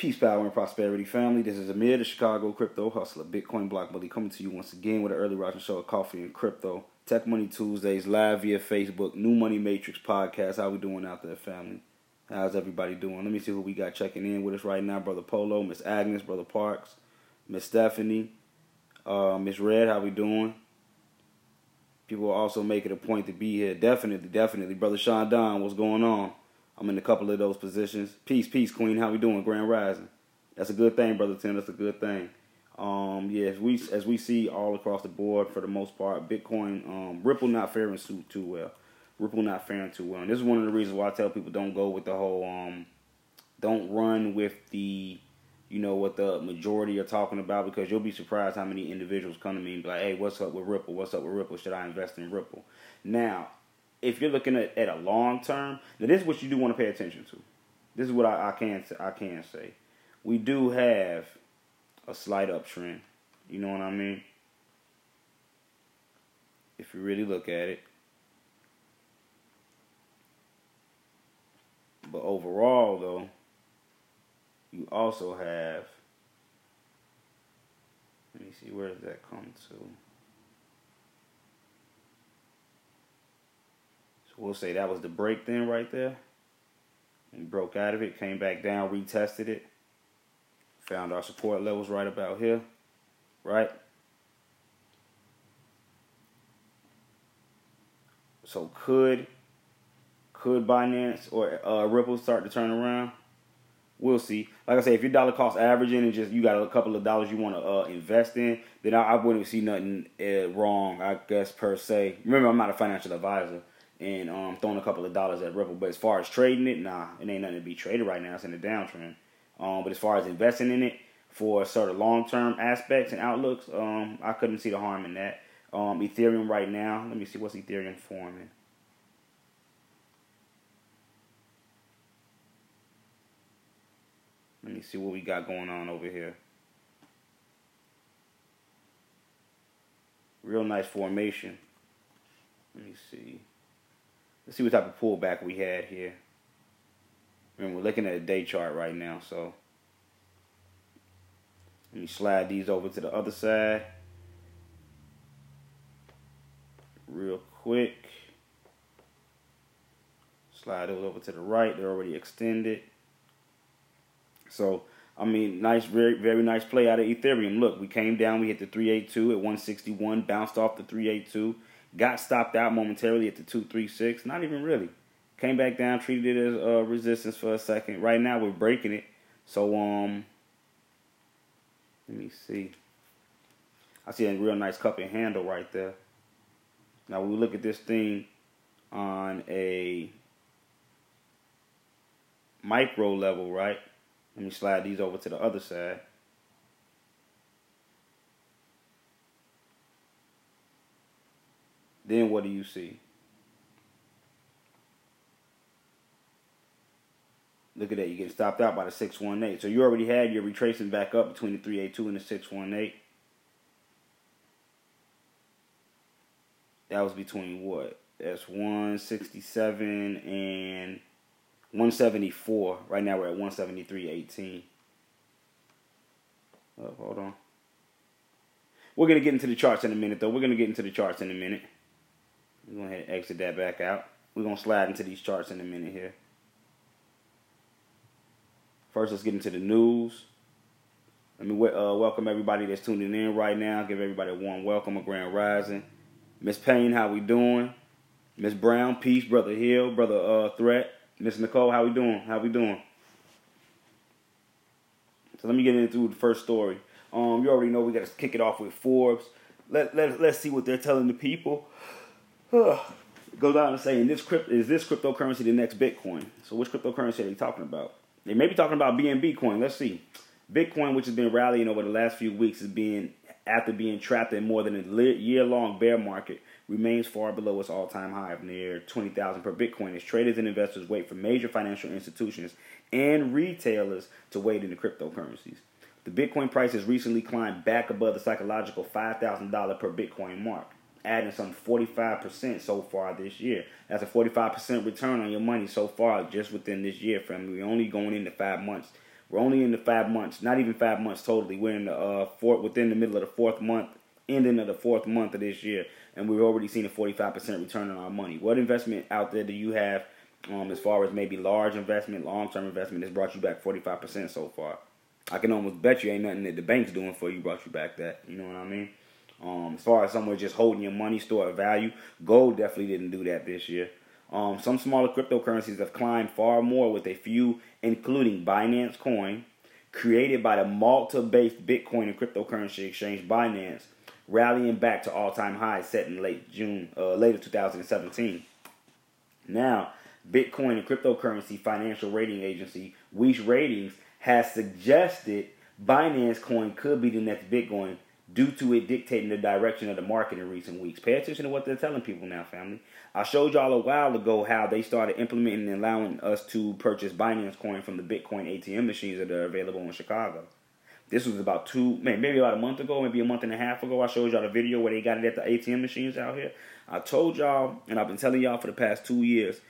Peace, power, and prosperity, family. This is Amir, the Chicago crypto hustler, Bitcoin block bully, coming to you once again with an early rising show of coffee and crypto. Tech Money Tuesdays live via Facebook. New Money Matrix podcast. How we doing out there, family? How's everybody doing? Let me see who we got checking in with us right now. Brother Polo, Miss Agnes, Brother Parks, Miss Stephanie, uh, Miss Red. How we doing? People also make it a point to be here. Definitely, definitely. Brother Sean Don, what's going on? I'm in a couple of those positions. Peace, peace, Queen. How we doing? Grand Rising. That's a good thing, brother Tim. That's a good thing. Um, yeah, as we as we see all across the board for the most part, Bitcoin, um, Ripple not faring too too well. Ripple not faring too well, and this is one of the reasons why I tell people don't go with the whole um, don't run with the you know what the majority are talking about because you'll be surprised how many individuals come to me and be like, hey, what's up with Ripple? What's up with Ripple? Should I invest in Ripple? Now, if you're looking at, at a long term, now this is what you do want to pay attention to. This is what I, I can I can say. We do have a slight uptrend. You know what I mean? If you really look at it. But overall though, you also have let me see where does that come to? We'll say that was the break then right there. We broke out of it, came back down, retested it, found our support levels right about here, right? So could could Binance or uh, Ripple start to turn around? We'll see. Like I say, if your dollar cost averaging and just you got a couple of dollars you want to uh, invest in, then I, I wouldn't see nothing uh, wrong. I guess per se. Remember, I'm not a financial advisor, and um, throwing a couple of dollars at Ripple. But as far as trading it, nah, it ain't nothing to be traded right now. It's in a downtrend. Um, but as far as investing in it for sort of long term aspects and outlooks, um, I couldn't see the harm in that. Um, Ethereum right now, let me see what's Ethereum forming. Let me see what we got going on over here. Real nice formation. Let me see. Let's see what type of pullback we had here. And we're looking at a day chart right now, so let me slide these over to the other side real quick. Slide those over to the right. They're already extended. So, I mean, nice, very, very nice play out of Ethereum. Look, we came down. We hit the 382 at 161. Bounced off the 382. Got stopped out momentarily at the 236. Not even really. Came back down, treated it as uh, resistance for a second. Right now we're breaking it. So um let me see. I see a real nice cup and handle right there. Now we look at this thing on a micro level, right? Let me slide these over to the other side. Then what do you see? Look at that. You get stopped out by the 618. So you already had your retracing back up between the 382 and the 618. That was between what? That's 167 and 174. Right now we're at 173.18. Oh, hold on. We're going to get into the charts in a minute, though. We're going to get into the charts in a minute. We're going to exit that back out. We're going to slide into these charts in a minute here. First, let's get into the news. Let me uh, welcome everybody that's tuning in right now. Give everybody a warm welcome, a grand rising. Miss Payne, how we doing? Miss Brown, peace. Brother Hill, brother uh, Threat. Miss Nicole, how we doing? How we doing? So let me get into the first story. Um, you already know we got to kick it off with Forbes. Let, let, let's see what they're telling the people. Goes on to say, this crypt, is this cryptocurrency the next Bitcoin? So which cryptocurrency are they talking about? They may be talking about BNB coin. Let's see. Bitcoin, which has been rallying over the last few weeks, is being after being trapped in more than a year-long bear market, remains far below its all-time high of near 20,000 per Bitcoin as traders and investors wait for major financial institutions and retailers to wade into cryptocurrencies. The Bitcoin price has recently climbed back above the psychological $5,000 per Bitcoin mark adding some 45% so far this year. That's a 45% return on your money so far just within this year, family. We're only going into five months We're only in the five months, not even five months totally. We're in the uh, fourth, within the middle of the fourth month, ending of the fourth month of this year, and we've already seen a 45% return on our money. What investment out there do you have um, as far as maybe large investment, long term investment has brought you back 45% so far? I can almost bet you ain't nothing that the bank's doing for you brought you back that. You know what I mean? Um, as far as somewhere just holding your money, store of value, gold definitely didn't do that this year. Um, some smaller cryptocurrencies have climbed far more with a few, including Binance Coin, created by the Malta-based Bitcoin and cryptocurrency exchange Binance, rallying back to all-time highs set in late June, uh, later 2017. Now, Bitcoin and cryptocurrency financial rating agency Weiss Ratings has suggested Binance Coin could be the next Bitcoin due to it dictating the direction of the market in recent weeks. Pay attention to what they're telling people now, family. I showed y'all a while ago how they started implementing and allowing us to purchase Binance Coin from the Bitcoin ATM machines that are available in Chicago. This was about two, maybe about a month ago, maybe a month and a half ago. I showed y'all the video where they got it at the ATM machines out here. I told y'all, and I've been telling y'all for the past two years,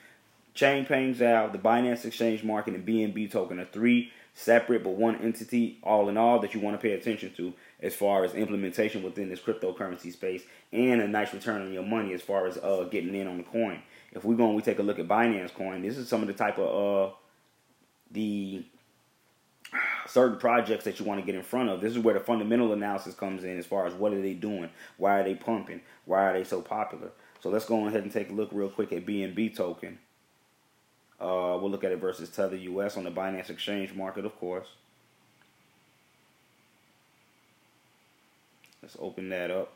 Changpeng Zhao, the Binance Exchange Market, and BNB token are three separate but one entity, all in all, that you want to pay attention to as far as implementation within this cryptocurrency space and a nice return on your money as far as uh, getting in on the coin. If we go and we take a look at Binance Coin, this is some of the type of uh, the certain projects that you want to get in front of. This is where the fundamental analysis comes in as far as what are they doing, why are they pumping, why are they so popular. So let's go ahead and take a look real quick at BNB token. Uh, we'll look at it versus Tether US on the Binance Exchange market, of course. Let's open that up.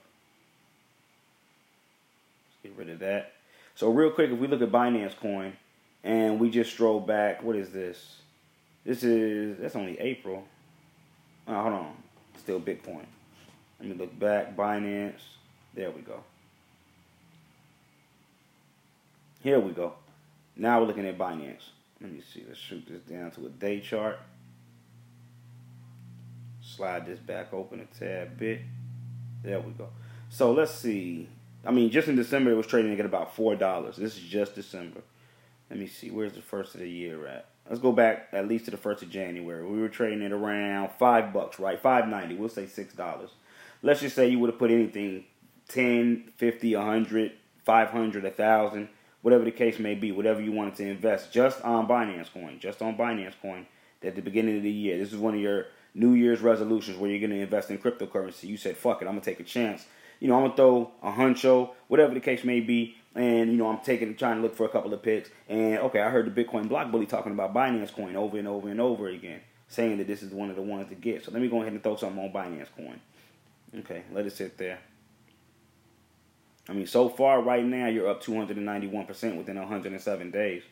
Let's get rid of that. So real quick, if we look at Binance Coin and we just stroll back, what is this? This is that's only April. Oh, hold on, still Bitcoin. Let me look back. Binance. There we go. Here we go. Now we're looking at Binance. Let me see. Let's shoot this down to a day chart. Slide this back open a tad bit. There we go. So let's see. I mean, just in December, it was trading at about four dollars. This is just December. Let me see. Where's the first of the year at? Let's go back at least to the first of January. We were trading at around five bucks, right? Five ninety. We'll say six dollars. Let's just say you would have put anything 10, 50, 100, 500, 1000, whatever the case may be, whatever you wanted to invest just on Binance Coin, just on Binance Coin at the beginning of the year. This is one of your New Year's resolutions where you're going to invest in cryptocurrency. You said, fuck it, I'm going to take a chance. You know, I'm going to throw a huncho, whatever the case may be. And, you know, I'm taking, trying to look for a couple of picks. And, okay, I heard the Bitcoin block bully talking about Binance Coin over and over and over again, saying that this is one of the ones to get. So let me go ahead and throw something on Binance Coin. Okay, let it sit there. I mean, so far right now, you're up 291% within 107 days.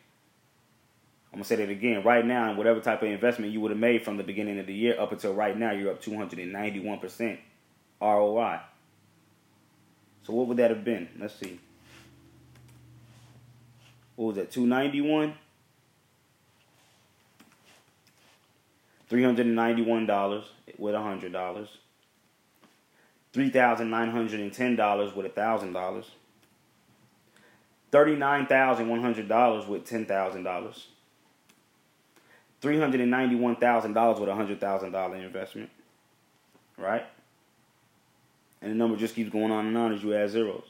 I'm gonna say that again. Right now, in whatever type of investment you would have made from the beginning of the year up until right now, you're up 291% ROI. So what would that have been? Let's see. What was that? 291. $391 with $100. $3,910 with $1,000. $39,100 with $10,000. $391,000 with a $100,000 investment. Right? And the number just keeps going on and on as you add zeros.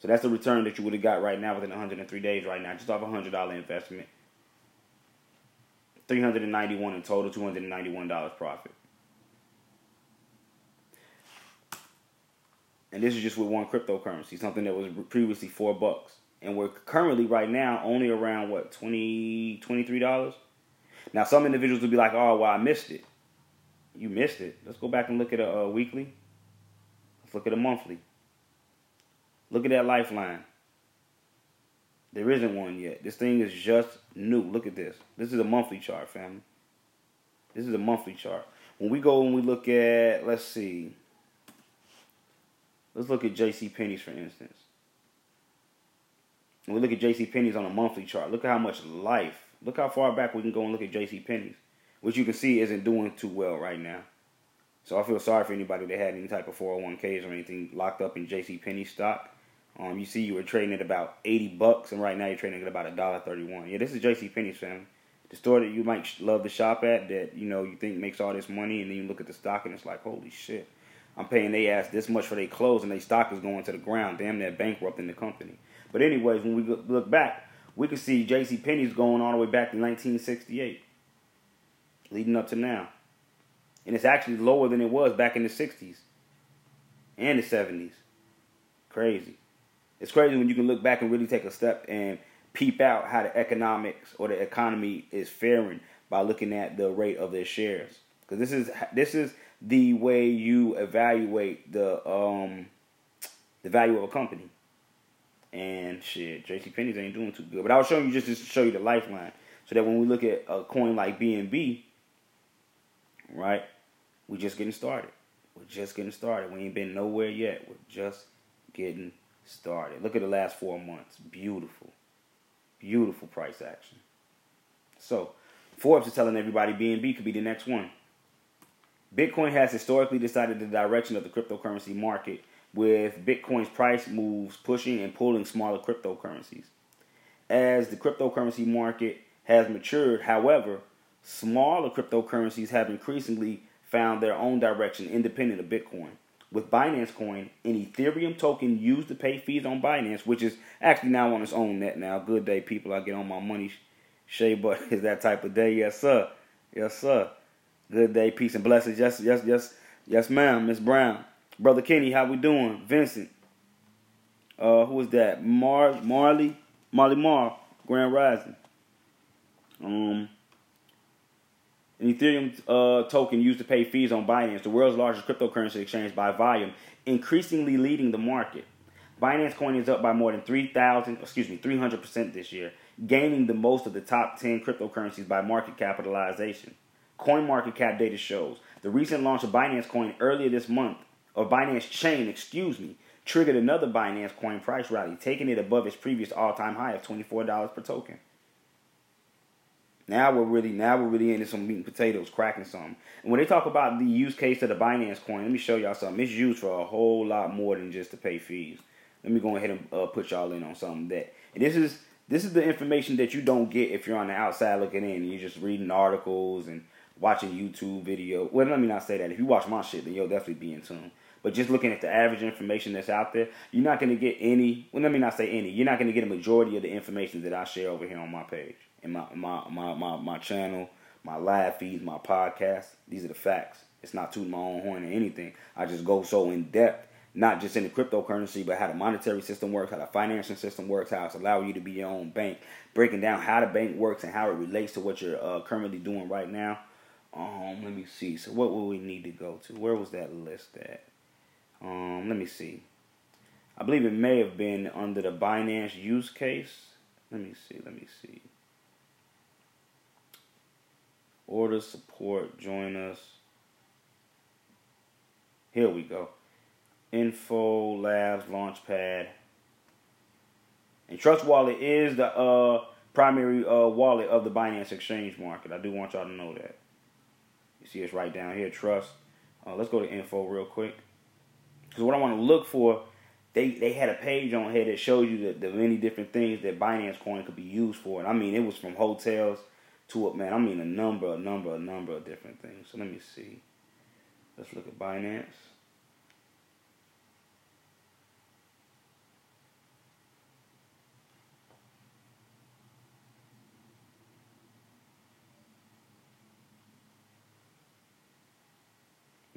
So that's the return that you would have got right now within 103 days right now, just off a $100 investment. 391 in total, $291 profit. And this is just with one cryptocurrency, something that was previously 4 bucks. And we're currently right now only around what, 20 $23? Now, some individuals will be like, oh, well, I missed it. You missed it. Let's go back and look at a, a weekly. Let's look at a monthly. Look at that lifeline. There isn't one yet. This thing is just new. Look at this. This is a monthly chart, family. This is a monthly chart. When we go and we look at, let's see. Let's look at JC Penney's, for instance. When we look at JC Penney's on a monthly chart, look at how much life Look how far back we can go and look at J.C. Penney's, which you can see isn't doing too well right now. So I feel sorry for anybody that had any type of 401ks or anything locked up in J.C. Penney stock. Um, you see, you were trading at about 80 bucks, and right now you're trading at about a dollar thirty-one. Yeah, this is J.C. Penney's family. the store that you might love to shop at that you know you think makes all this money, and then you look at the stock and it's like, holy shit, I'm paying they ass this much for their clothes, and their stock is going to the ground. Damn, they're bankrupting the company. But anyways, when we look back, we can see J.C. Penney's going all the way back to 1968, leading up to now, and it's actually lower than it was back in the 60s and the 70s. Crazy. It's crazy when you can look back and really take a step and peep out how the economics or the economy is faring by looking at the rate of their shares. Because this is this is the way you evaluate the um the value of a company. And shit, JC Penney's ain't doing too good. But I was showing you just to show you the lifeline. So that when we look at a coin like BNB, right, we're just getting started. We're just getting started. We ain't been nowhere yet. We're just getting started. Look at the last four months. Beautiful. Beautiful price action. So, Forbes is telling everybody BNB could be the next one. Bitcoin has historically decided the direction of the cryptocurrency market, with Bitcoin's price moves pushing and pulling smaller cryptocurrencies. As the cryptocurrency market has matured, however, smaller cryptocurrencies have increasingly found their own direction independent of Bitcoin with Binance Coin, an Ethereum token used to pay fees on Binance, which is actually now on its own net now. Good day, people. I get on my money. Shay, but is that type of day? Yes, sir. Yes, sir. Good day, peace and blessings. Yes, yes, yes, yes, ma'am. Miss Brown, brother Kenny, how we doing? Vincent. Uh, who is that? Mar Marley, Marley Mar, Grand Rising. Um, an Ethereum uh, token used to pay fees on Binance, the world's largest cryptocurrency exchange by volume, increasingly leading the market. Binance Coin is up by more than 3,000, excuse me, 300% this year, gaining the most of the top 10 cryptocurrencies by market capitalization. Coin market cap data shows the recent launch of Binance Coin earlier this month, or Binance Chain, excuse me, triggered another Binance Coin price rally, taking it above its previous all-time high of $24 per token. Now we're really now we're really into some meat and potatoes, cracking something. And when they talk about the use case of the Binance coin, let me show y'all something. It's used for a whole lot more than just to pay fees. Let me go ahead and uh, put y'all in on something that. And this is this is the information that you don't get if you're on the outside looking in. You're just reading articles and watching YouTube video. Well, let me not say that. If you watch my shit, then you'll definitely be in tune. But just looking at the average information that's out there, you're not going to get any. Well, let me not say any. You're not going to get a majority of the information that I share over here on my page in my my my my, my channel, my live feeds, my podcast. These are the facts. It's not tooting my own horn or anything. I just go so in depth, not just in the cryptocurrency, but how the monetary system works, how the financing system works, how it's allowing you to be your own bank, breaking down how the bank works and how it relates to what you're uh, currently doing right now. Um, let me see. So what will we need to go to? Where was that list at? Um, let me see. I believe it may have been under the Binance use case. Let me see. Let me see. Order support, join us. Here we go. Info Labs Launchpad. And Trust Wallet is the uh, primary uh, wallet of the Binance Exchange market. I do want y'all to know that. You see it's right down here, Trust. Uh, let's go to info real quick. Because what I want to look for, they, they had a page on here that shows you the, the many different things that Binance Coin could be used for. And I mean, it was from hotels to it, man. I mean, a number, a number, a number of different things. So let me see. Let's look at Binance.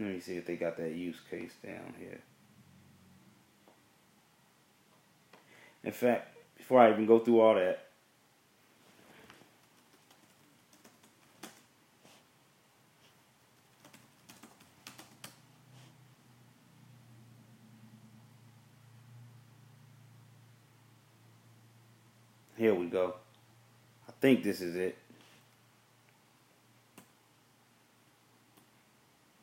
Let me see if they got that use case down here. In fact, before I even go through all that, Here we go. I think this is it.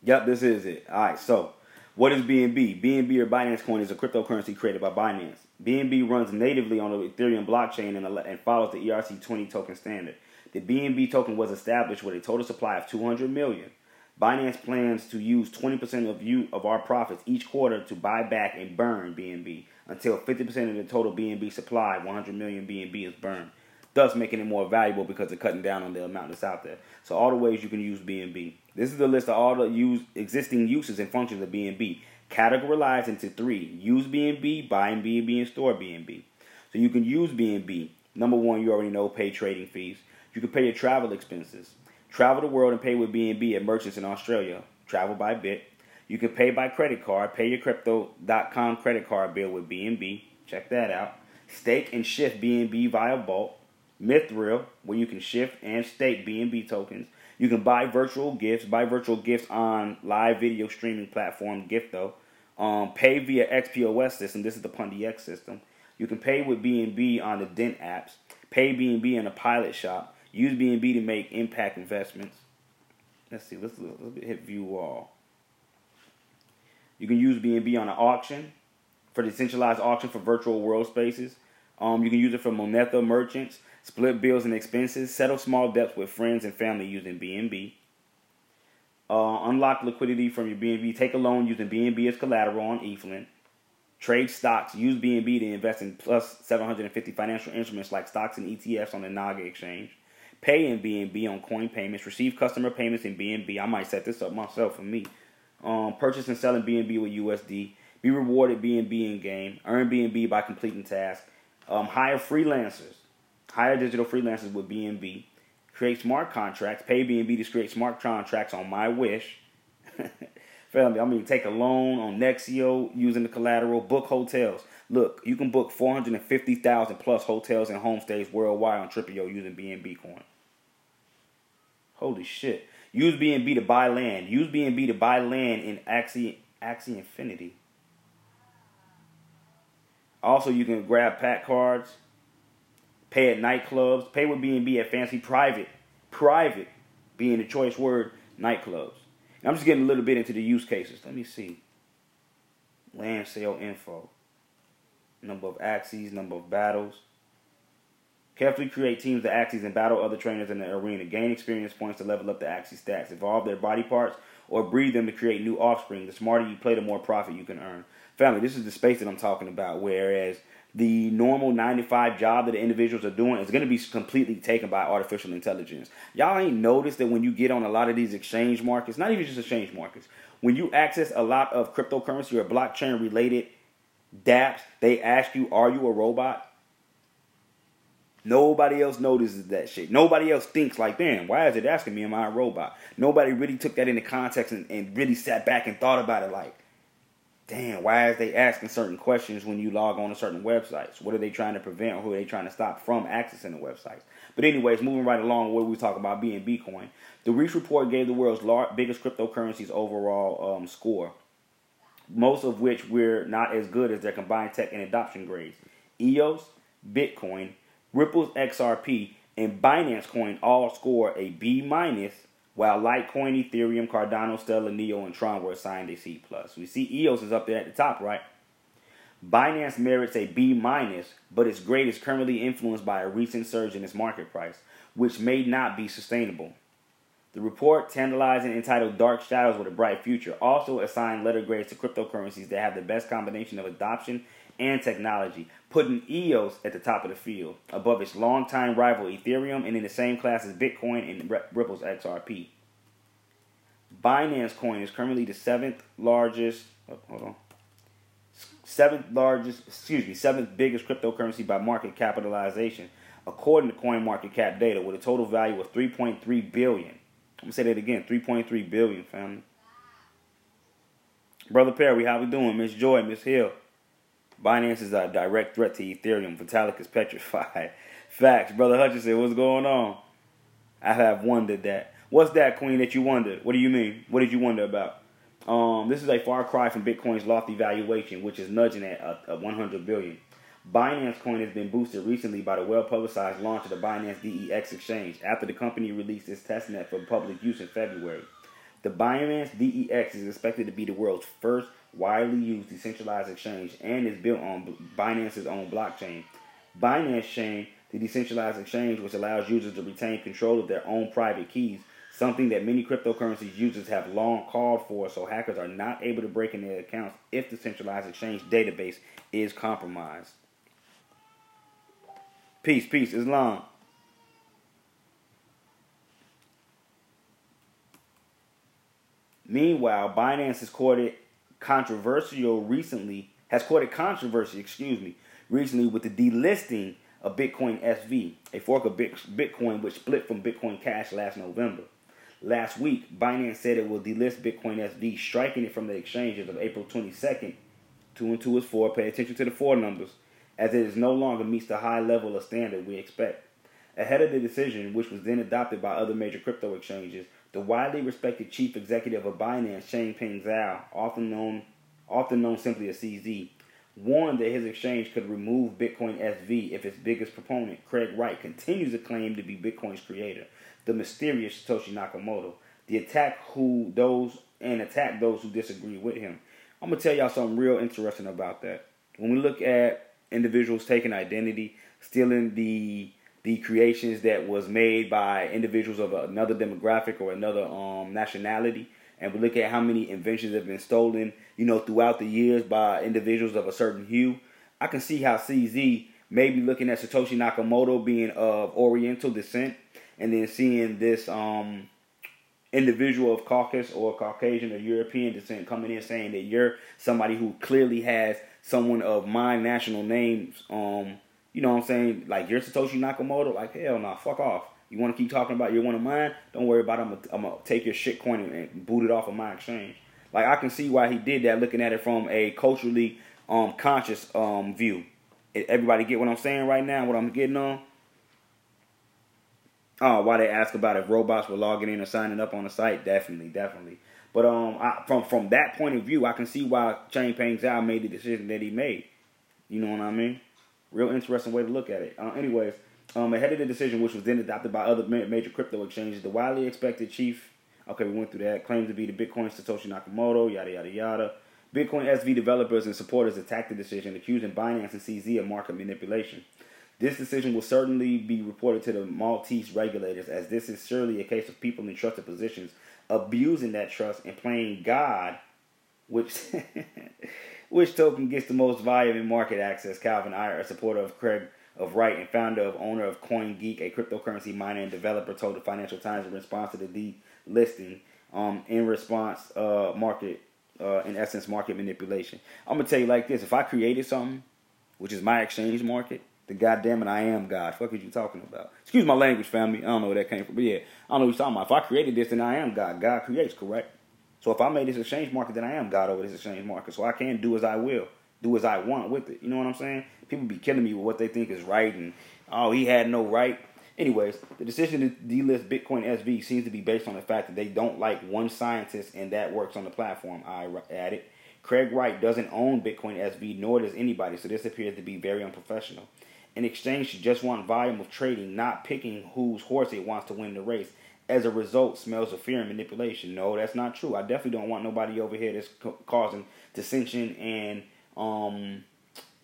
Yep, this is it. All right, so what is BNB? BNB or Binance Coin is a cryptocurrency created by Binance. BNB runs natively on the Ethereum blockchain and, follows the ERC20 token standard. The BNB token was established with a total supply of 200 million. Binance plans to use 20% of you of our profits each quarter to buy back and burn BNB until 50% of the total BNB supply, 100 million BNB, is burned. Thus making it more valuable because they're cutting down on the amount that's out there. So all the ways you can use BNB. This is the list of all the use, existing uses and functions of BNB, categorized into three: use BNB, buy and BNB, and store BNB. So you can use BNB. Number one, you already know, pay trading fees. You can pay your travel expenses. Travel the world and pay with BNB at merchants in Australia. Travel by Bit. You can pay by credit card. Pay your crypto.com credit card bill with BNB. Check that out. Stake and shift BNB via Vault. Mithril, where you can shift and stake BNB tokens. You can buy virtual gifts, buy virtual gifts on live video streaming platform Gifto. Um, pay via XPOS system. This is the Pundi X system. You can pay with BNB on the Dent apps. Pay BNB in a pilot shop. Use BNB to make impact investments. Let's see. Let's, let's hit view all. You can use BNB on an auction for decentralized auction for virtual world spaces. Um, you can use it for Monetha merchants, split bills and expenses, settle small debts with friends and family using BNB. Uh, unlock liquidity from your BNB. Take a loan using BNB as collateral on Eflin. Trade stocks. Use BNB to invest in plus 750 financial instruments like stocks and ETFs on the Naga exchange. Pay in BNB on coin payments. Receive customer payments in BNB. I might set this up myself for me. Um, purchase and selling BNB with USD. Be rewarded BNB in game. Earn BNB by completing tasks. Um, hire freelancers. Hire digital freelancers with BNB. Create smart contracts. Pay BNB to create smart contracts on My Wish. Family, I mean, take a loan on Nexio using the collateral. Book hotels. Look, you can book 450,000 plus hotels and homestays worldwide on Tripio using BNB coin. Holy shit. Use BNB to buy land. Use BNB to buy land in Axie, Axie Infinity. Also, you can grab pack cards, pay at nightclubs, pay with BNB at fancy private, private being the choice word, nightclubs. And I'm just getting a little bit into the use cases. Let me see. Land sale info. Number of Axies, number of battles. Carefully create teams of Axies and battle other trainers in the arena. Gain experience points to level up the Axie stats. Evolve their body parts or breed them to create new offspring. The smarter you play, the more profit you can earn. Family, this is the space that I'm talking about. Whereas the normal 95 job that the individuals are doing is going to be completely taken by artificial intelligence. Y'all ain't noticed that when you get on a lot of these exchange markets, not even just exchange markets, when you access a lot of cryptocurrency or blockchain related dApps, they ask you, Are you a robot? Nobody else notices that shit. Nobody else thinks like, damn, why is it asking me, am I a robot? Nobody really took that into context and, and really sat back and thought about it like, damn, why is they asking certain questions when you log on to certain websites? What are they trying to prevent or who are they trying to stop from accessing the websites? But anyways, moving right along, what we talk about being Bitcoin. The Reach report gave the world's large, biggest cryptocurrencies overall um, score, most of which we're not as good as their combined tech and adoption grades. EOS, Bitcoin, Ripple's XRP, and Binance Coin all score a B minus, while Litecoin, Ethereum, Cardano, Stellar, Neo, and Tron were assigned a C plus. We see EOS is up there at the top, right? Binance merits a B minus, but its grade is currently influenced by a recent surge in its market price, which may not be sustainable. The report, tantalizing entitled Dark Shadows with a Bright Future, also assigned letter grades to cryptocurrencies that have the best combination of adoption and technology, putting EOS at the top of the field, above its longtime rival Ethereum and in the same class as Bitcoin and Ripple's XRP. Binance Coin is currently the seventh largest. Oh, hold on. Seventh largest, excuse me, seventh biggest cryptocurrency by market capitalization, according to Coin Market Cap data, with a total value of 3.3 billion. I'm gonna say that again, 3.3 billion, family. Brother Perry, how we doing? Miss Joy, Miss Hill. Binance is a direct threat to Ethereum. Vitalik is petrified. Facts, brother Hutchinson. What's going on? I have wondered that. What's that, Queen? That you wondered? What do you mean? What did you wonder about? Um, this is a far cry from Bitcoin's lofty valuation, which is nudging at a, a 100 billion. Binance Coin has been boosted recently by the well-publicized launch of the Binance DEX exchange after the company released its testnet for public use in February. The Binance DEX is expected to be the world's first widely used decentralized exchange and is built on Binance's own blockchain. Binance Chain, the decentralized exchange which allows users to retain control of their own private keys, something that many cryptocurrencies users have long called for, so hackers are not able to break into their accounts if the centralized exchange database is compromised. Peace, peace, Islam. Meanwhile, Binance is courted controversial recently has courted controversy, excuse me, recently with the delisting of Bitcoin SV, a fork of Bitcoin which split from Bitcoin Cash last November. Last week, Binance said it will delist Bitcoin SV, striking it from the exchanges of April 22nd. Two and two is four. Pay attention to the four numbers, as it is no longer meets the high level of standard we expect. Ahead of the decision, which was then adopted by other major crypto exchanges, the widely respected chief executive of Binance, Changpeng Zhao, often known, often known simply as CZ, warned that his exchange could remove Bitcoin SV if its biggest proponent, Craig Wright, continues to claim to be Bitcoin's creator the mysterious Satoshi Nakamoto, the attack who those and attack those who disagree with him. I'm gonna tell y'all something real interesting about that. When we look at individuals taking identity, stealing the the creations that was made by individuals of another demographic or another um, nationality, and we look at how many inventions have been stolen, you know, throughout the years by individuals of a certain hue, I can see how CZ may be looking at Satoshi Nakamoto being of Oriental descent and then seeing this um, individual of Caucasus or Caucasian or European descent coming in saying that you're somebody who clearly has someone of my national names, um, you know what I'm saying? Like you're Satoshi Nakamoto, like hell no, nah, fuck off. You want to keep talking about you're one of mine? Don't worry about it. I'm gonna, I'm take your shit coin and, and boot it off of my exchange. Like I can see why he did that, looking at it from a culturally um, conscious um, view. Everybody get what I'm saying right now? What I'm getting on? Oh, why they ask about if robots were logging in or signing up on the site? Definitely, definitely. But um, I, from from that point of view, I can see why Changpeng Zhao made the decision that he made. You know what I mean? Real interesting way to look at it. Uh, anyways, um, ahead of the decision, which was then adopted by other major crypto exchanges, the widely expected chief. Okay, we went through that. Claims to be the Bitcoin Satoshi Nakamoto. Yada yada yada. Bitcoin SV developers and supporters attacked the decision, accusing Binance and CZ of market manipulation. This decision will certainly be reported to the Maltese regulators, as this is surely a case of people in trusted positions abusing that trust and playing God, which which token gets the most volume in market access. Calvin Ayre, a supporter of Craig of Wright and founder of owner of CoinGeek, a cryptocurrency miner and developer, told the Financial Times in response to the delisting. Um, in response, uh, market, uh, in essence, market manipulation. I'm gonna tell you like this: if I created something, which is my exchange market, the goddamn it, I am God. Fuck is you talking about? Excuse my language, family. I don't know where that came from, but yeah, I don't know what you're talking about. If I created this, then I am God. God creates, correct? So if I made this exchange market, then I am God over this exchange market. So I can do as I will, do as I want with it. You know what I'm saying? People be killing me with what they think is right, and oh, he had no right. Anyways, the decision to delist Bitcoin SV seems to be based on the fact that they don't like one scientist and that works on the platform. I added. Craig Wright doesn't own Bitcoin SV, nor does anybody, so this appears to be very unprofessional. An exchange should just want volume of trading, not picking whose horse it wants to win the race. As a result, smells of fear and manipulation. No, that's not true. I definitely don't want nobody over here that's causing dissension and um,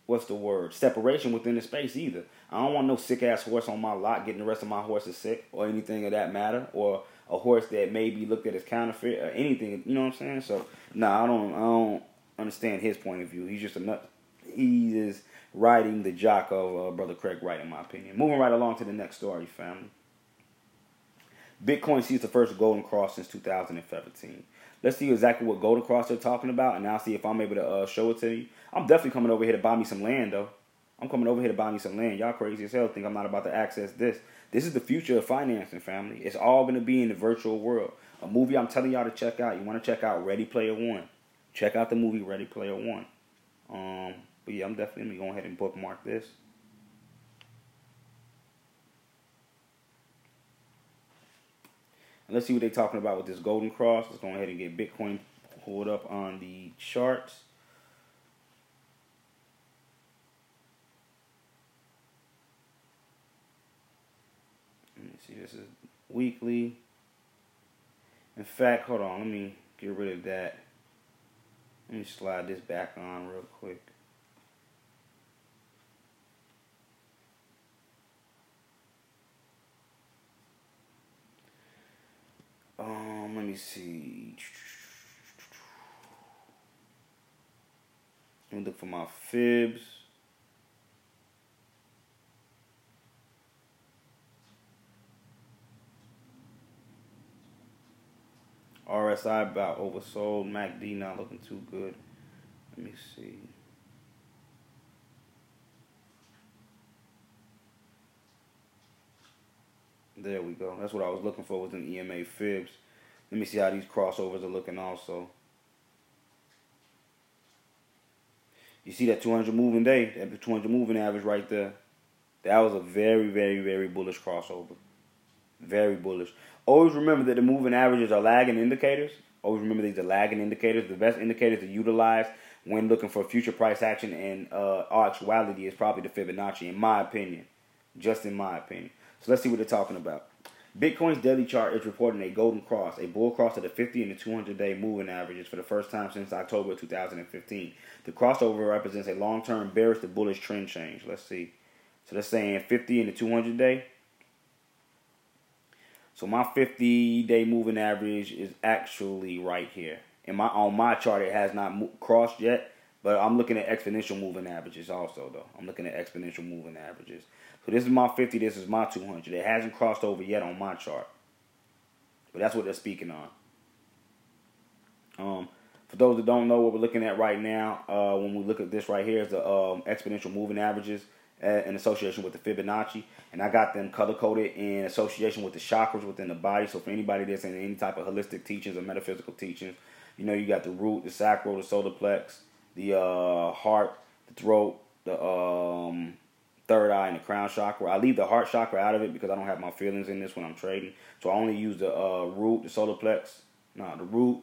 what's the word? Separation within the space either. I don't want no sick ass horse on my lot getting the rest of my horses sick or anything of that matter, or a horse that may be looked at as counterfeit or anything. You know what I'm saying? So, no, nah, I don't. I don't understand his point of view. He's just a nut. He is riding the jock of uh, Brother Craig Wright, in my opinion. Moving right along to the next story, family. Bitcoin sees the first golden cross since 2017. Let's see exactly what golden cross they're talking about, and I'll see if I'm able to uh, show it to you. I'm definitely coming over here to buy me some land, though. I'm coming over here to buy me some land. Y'all crazy as hell think I'm not about to access this. This is the future of financing, family. It's all going to be in the virtual world. A movie I'm telling y'all to check out. You want to check out Ready Player One. Check out the movie Ready Player One. Um, but yeah, I'm definitely going to go ahead and bookmark this. And let's see what they're talking about with this golden cross. Let's go ahead and get Bitcoin pulled up on the charts. Let me see, this is weekly. In fact, hold on, let me get rid of that. Let me slide this back on real quick. Um, let me see. Let me look for my fibs. RSI about oversold. MACD not looking too good. Let me see. There we go. That's what I was looking for with an EMA fibs. Let me see how these crossovers are looking also. You see that 200 moving day, that 200 moving average right there. That was a very, very, very bullish crossover. Very bullish. Always remember that the moving averages are lagging indicators. Always remember these are lagging indicators. The best indicators to utilize when looking for future price action and uh, actuality is probably the Fibonacci, in my opinion. Just in my opinion. So let's see what they're talking about. Bitcoin's daily chart is reporting a golden cross, a bull cross of the 50 and the 200 day moving averages for the first time since October 2015. The crossover represents a long term bearish to bullish trend change. Let's see. So they're saying 50 and the 200 day. So my 50 day moving average is actually right here. In my on my chart, it has not mo- crossed yet, but I'm looking at exponential moving averages also though. I'm looking at exponential moving averages. So this is my 50, this is my 200. It hasn't crossed over yet on my chart. But that's what they're speaking on. Um, for those that don't know what we're looking at right now, uh, when we look at this right here is the um, exponential moving averages uh, in association with the Fibonacci. And I got them color coded in association with the chakras within the body. So for anybody that's in any type of holistic teachings or metaphysical teachings, you know, you got the root, the sacral, the solar plex, the uh, heart, the throat, the um, third eye and the crown chakra. I leave the heart chakra out of it because I don't have my feelings in this when I'm trading. So I only use the uh, root, the solar plex, no, the root,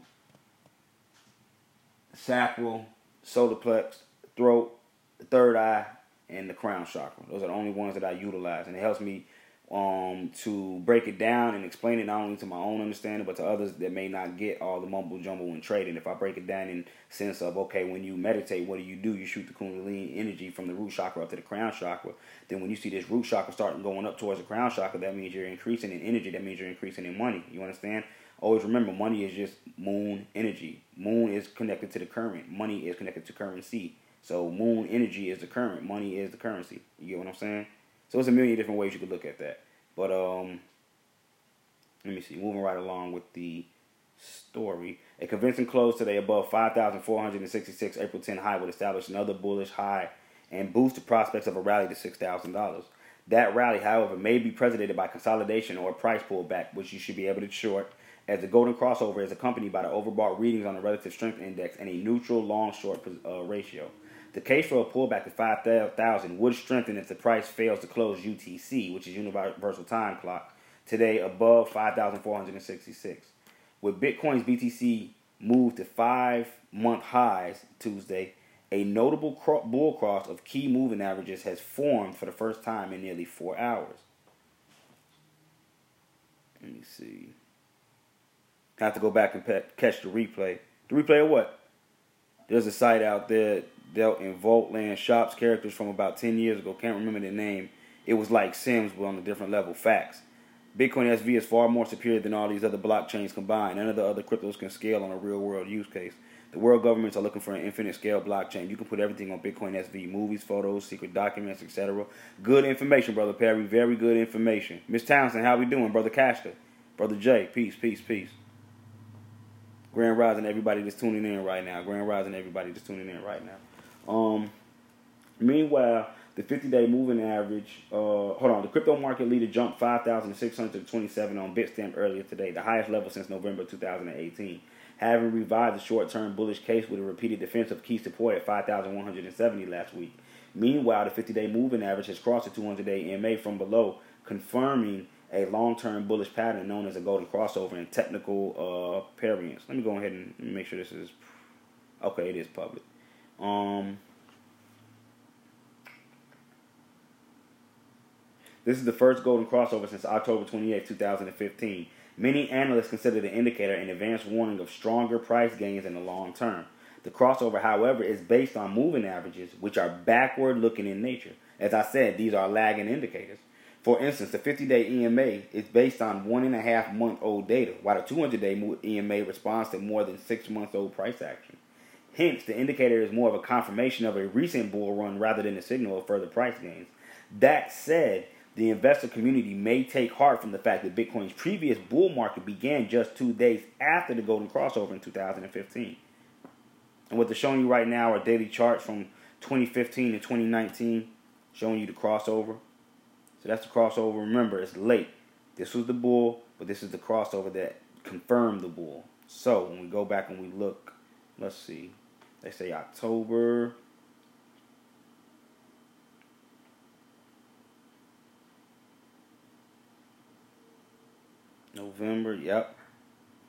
sacral, solar plex, throat, the third eye, and the crown chakra. Those are the only ones that I utilize, and it helps me um, to break it down and explain it not only to my own understanding but to others that may not get all the mumble jumble in trading. If I break it down in sense of okay, when you meditate, what do you do? You shoot the kundalini energy from the root chakra up to the crown chakra. Then when you see this root chakra starting going up towards the crown chakra, that means you're increasing in energy. That means you're increasing in money. You understand? Always remember, money is just moon energy. Moon is connected to the current. Money is connected to currency. So moon energy is the current. Money is the currency. You get what I'm saying? So it's a million different ways you could look at that. But um, let me see. Moving right along with the story. A convincing close today above 5,466 April 10 high would establish another bullish high and boost the prospects of a rally to $6,000. That rally, however, may be preceded by consolidation or a price pullback, which you should be able to short, as the golden crossover is accompanied by the overbought readings on the relative strength index and a neutral long short uh, ratio. The case for a pullback to 5,000 would strengthen if the price fails to close UTC, which is Universal Time Clock, today above 5,466. With Bitcoin's BTC moved to five month highs Tuesday, a notable bull cross of key moving averages has formed for the first time in nearly four hours. Let me see. I have to go back and catch the replay. The replay of what? There's a site out there dealt in Vaultland Shops characters from about 10 years ago. Can't remember the name. It was like Sims, but on a different level. Facts. Bitcoin SV is far more superior than all these other blockchains combined. None of the other cryptos can scale on a real world use case. The world governments are looking for an infinite scale blockchain. You can put everything on Bitcoin SV movies, photos, secret documents, etc. Good information, Brother Perry. Very good information. Miss Townsend, how we doing? Brother Cashter. Brother Jay, peace, peace, peace. Grand Rising, everybody that's tuning in right now. Grand Rising, everybody that's tuning in right now. Um, meanwhile, the 50-day moving average, uh, hold on, the crypto market leader jumped 5,627 on Bitstamp earlier today, the highest level since November 2018. Having revived the short-term bullish case with a repeated defense of key support at 5,170 last week. Meanwhile, the 50-day moving average has crossed the 200-day MA from below, confirming a long-term bullish pattern known as a golden crossover in technical uh, variance. Let me go ahead and make sure this is okay. It is public. Um, this is the first golden crossover since October 28, 2015. Many analysts consider the indicator an advanced warning of stronger price gains in the long term. The crossover, however, is based on moving averages, which are backward looking in nature. As I said, these are lagging indicators. For instance, the 50 day EMA is based on one and a half month old data, while the 200 day EMA responds to more than six months old price action. Hence, the indicator is more of a confirmation of a recent bull run rather than a signal of further price gains. That said, The investor community may take heart from the fact that Bitcoin's previous bull market began just two days after the golden crossover in 2015. And what they're showing you right now are daily charts from 2015 to 2019, showing you the crossover. So that's the crossover. Remember, it's late. This was the bull, but this is the crossover that confirmed the bull. So when we go back and we look, let's see, they say October November, yep.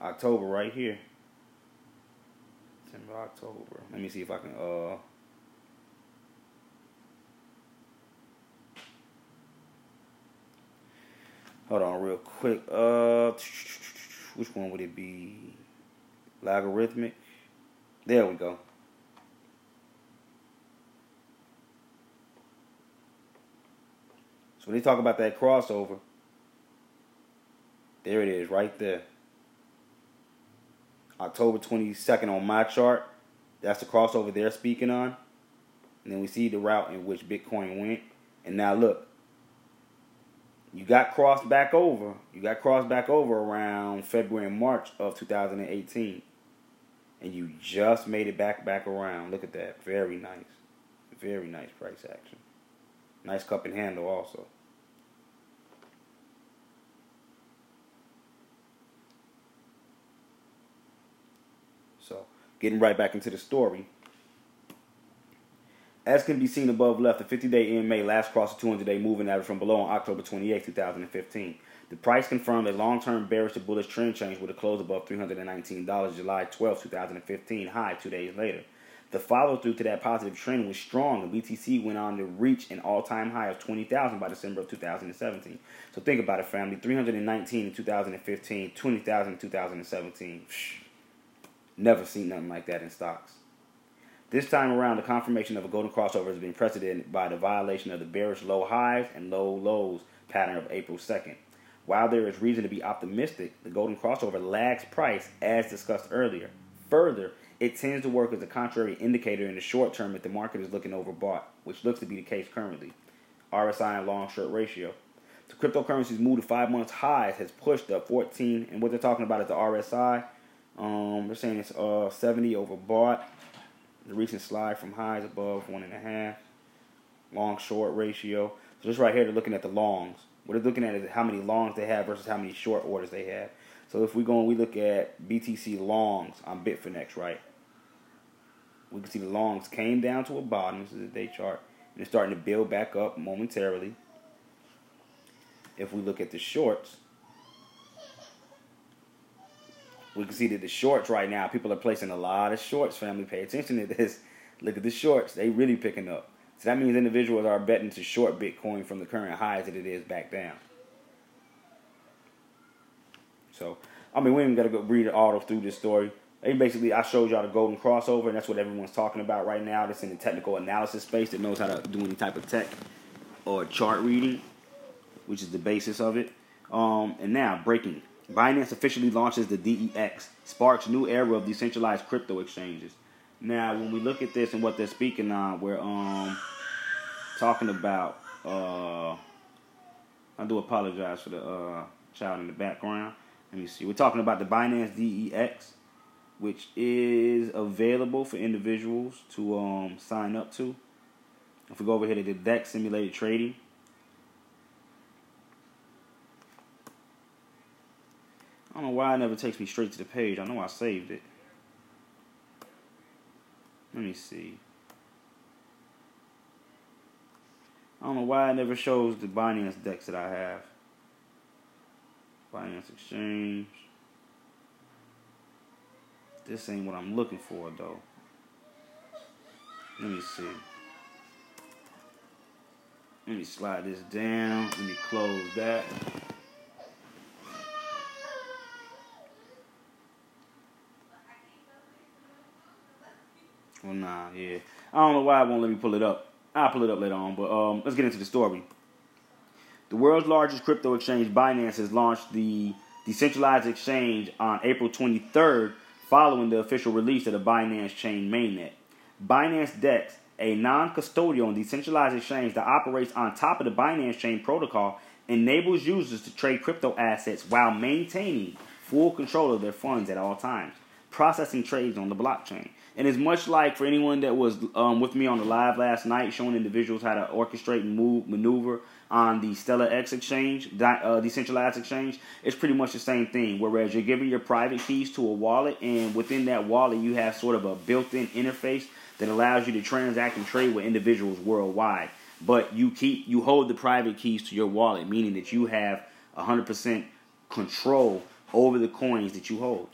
October right here. September, October. Let me see if I can uh Hold on real quick. Uh which one would it be? Logarithmic. There we go. So when they talk about that crossover, there it is, right there. October 22nd on my chart. That's the crossover they're speaking on. And then we see the route in which Bitcoin went. And now look, you got crossed back over. You got crossed back over around February and March of 2018. And you just made it back back around. Look at that. Very nice. Very nice price action. Nice cup and handle also. So, getting right back into the story. As can be seen above left, the 50 day EMA last crossed the 200 day moving average from below on October 28, 2015. The price confirmed a long term bearish to bullish trend change with a close above $319 July 12, 2015, high two days later. The follow through to that positive trend was strong, and BTC went on to reach an all time high of 20,000 by December of 2017. So think about it, family 319 in 2015, 20,000 in 2017. Never seen nothing like that in stocks. This time around, the confirmation of a golden crossover has been preceded by the violation of the bearish low highs and low lows pattern of April 2nd. While there is reason to be optimistic, the golden crossover lags price as discussed earlier. Further, it tends to work as a contrary indicator in the short term if the market is looking overbought, which looks to be the case currently. RSI and long short ratio. The cryptocurrency's move to five months highs has pushed up 14, and what they're talking about is the RSI. Um, they're saying it's uh 70 overbought the recent slide from highs above one and a half, long short ratio. So just right here, they're looking at the longs. What they're looking at is how many longs they have versus how many short orders they have. So if we go and we look at BTC longs on Bitfinex, right? We can see the longs came down to a bottom. This is a day chart. And it's starting to build back up momentarily. If we look at the shorts, we can see that the shorts right now, people are placing a lot of shorts, family. Pay attention to this. Look at the shorts. They really picking up. So that means individuals are betting to short Bitcoin from the current highs that it is back down. So, I mean, we ain't got to go read it all through this story. They basically, I showed y'all the golden crossover, and that's what everyone's talking about right now. That's in the technical analysis space that knows how to do any type of tech or chart reading, which is the basis of it. Um, and now, breaking Binance officially launches the DEX, sparks new era of decentralized crypto exchanges. Now, when we look at this and what they're speaking on, we're um talking about. Uh, I do apologize for the uh, child in the background. Let me see. We're talking about the Binance DEX, which is available for individuals to um, sign up to. If we go over here to the DEX simulated trading, I don't know why it never takes me straight to the page. I know I saved it. Let me see. I don't know why it never shows the Binance DEX that I have. Binance Exchange. This ain't what I'm looking for though. Let me see. Let me slide this down. Let me close that. Well, nah, yeah. I don't know why it won't let me pull it up. I'll pull it up later on, but um, let's get into the story. The world's largest crypto exchange, Binance, has launched the decentralized exchange on April 23rd, following the official release of the Binance Chain mainnet. Binance DEX a non-custodial and decentralized exchange that operates on top of the Binance Chain protocol enables users to trade crypto assets while maintaining full control of their funds at all times, processing trades on the blockchain. And it's much like for anyone that was um, with me on the live last night, showing individuals how to orchestrate and move, maneuver on the StellarX exchange, uh, decentralized exchange. It's pretty much the same thing. Whereas you're giving your private keys to a wallet, and within that wallet, you have sort of a built-in interface that allows you to transact and trade with individuals worldwide. But you keep you hold the private keys to your wallet, meaning that you have 100% control over the coins that you hold.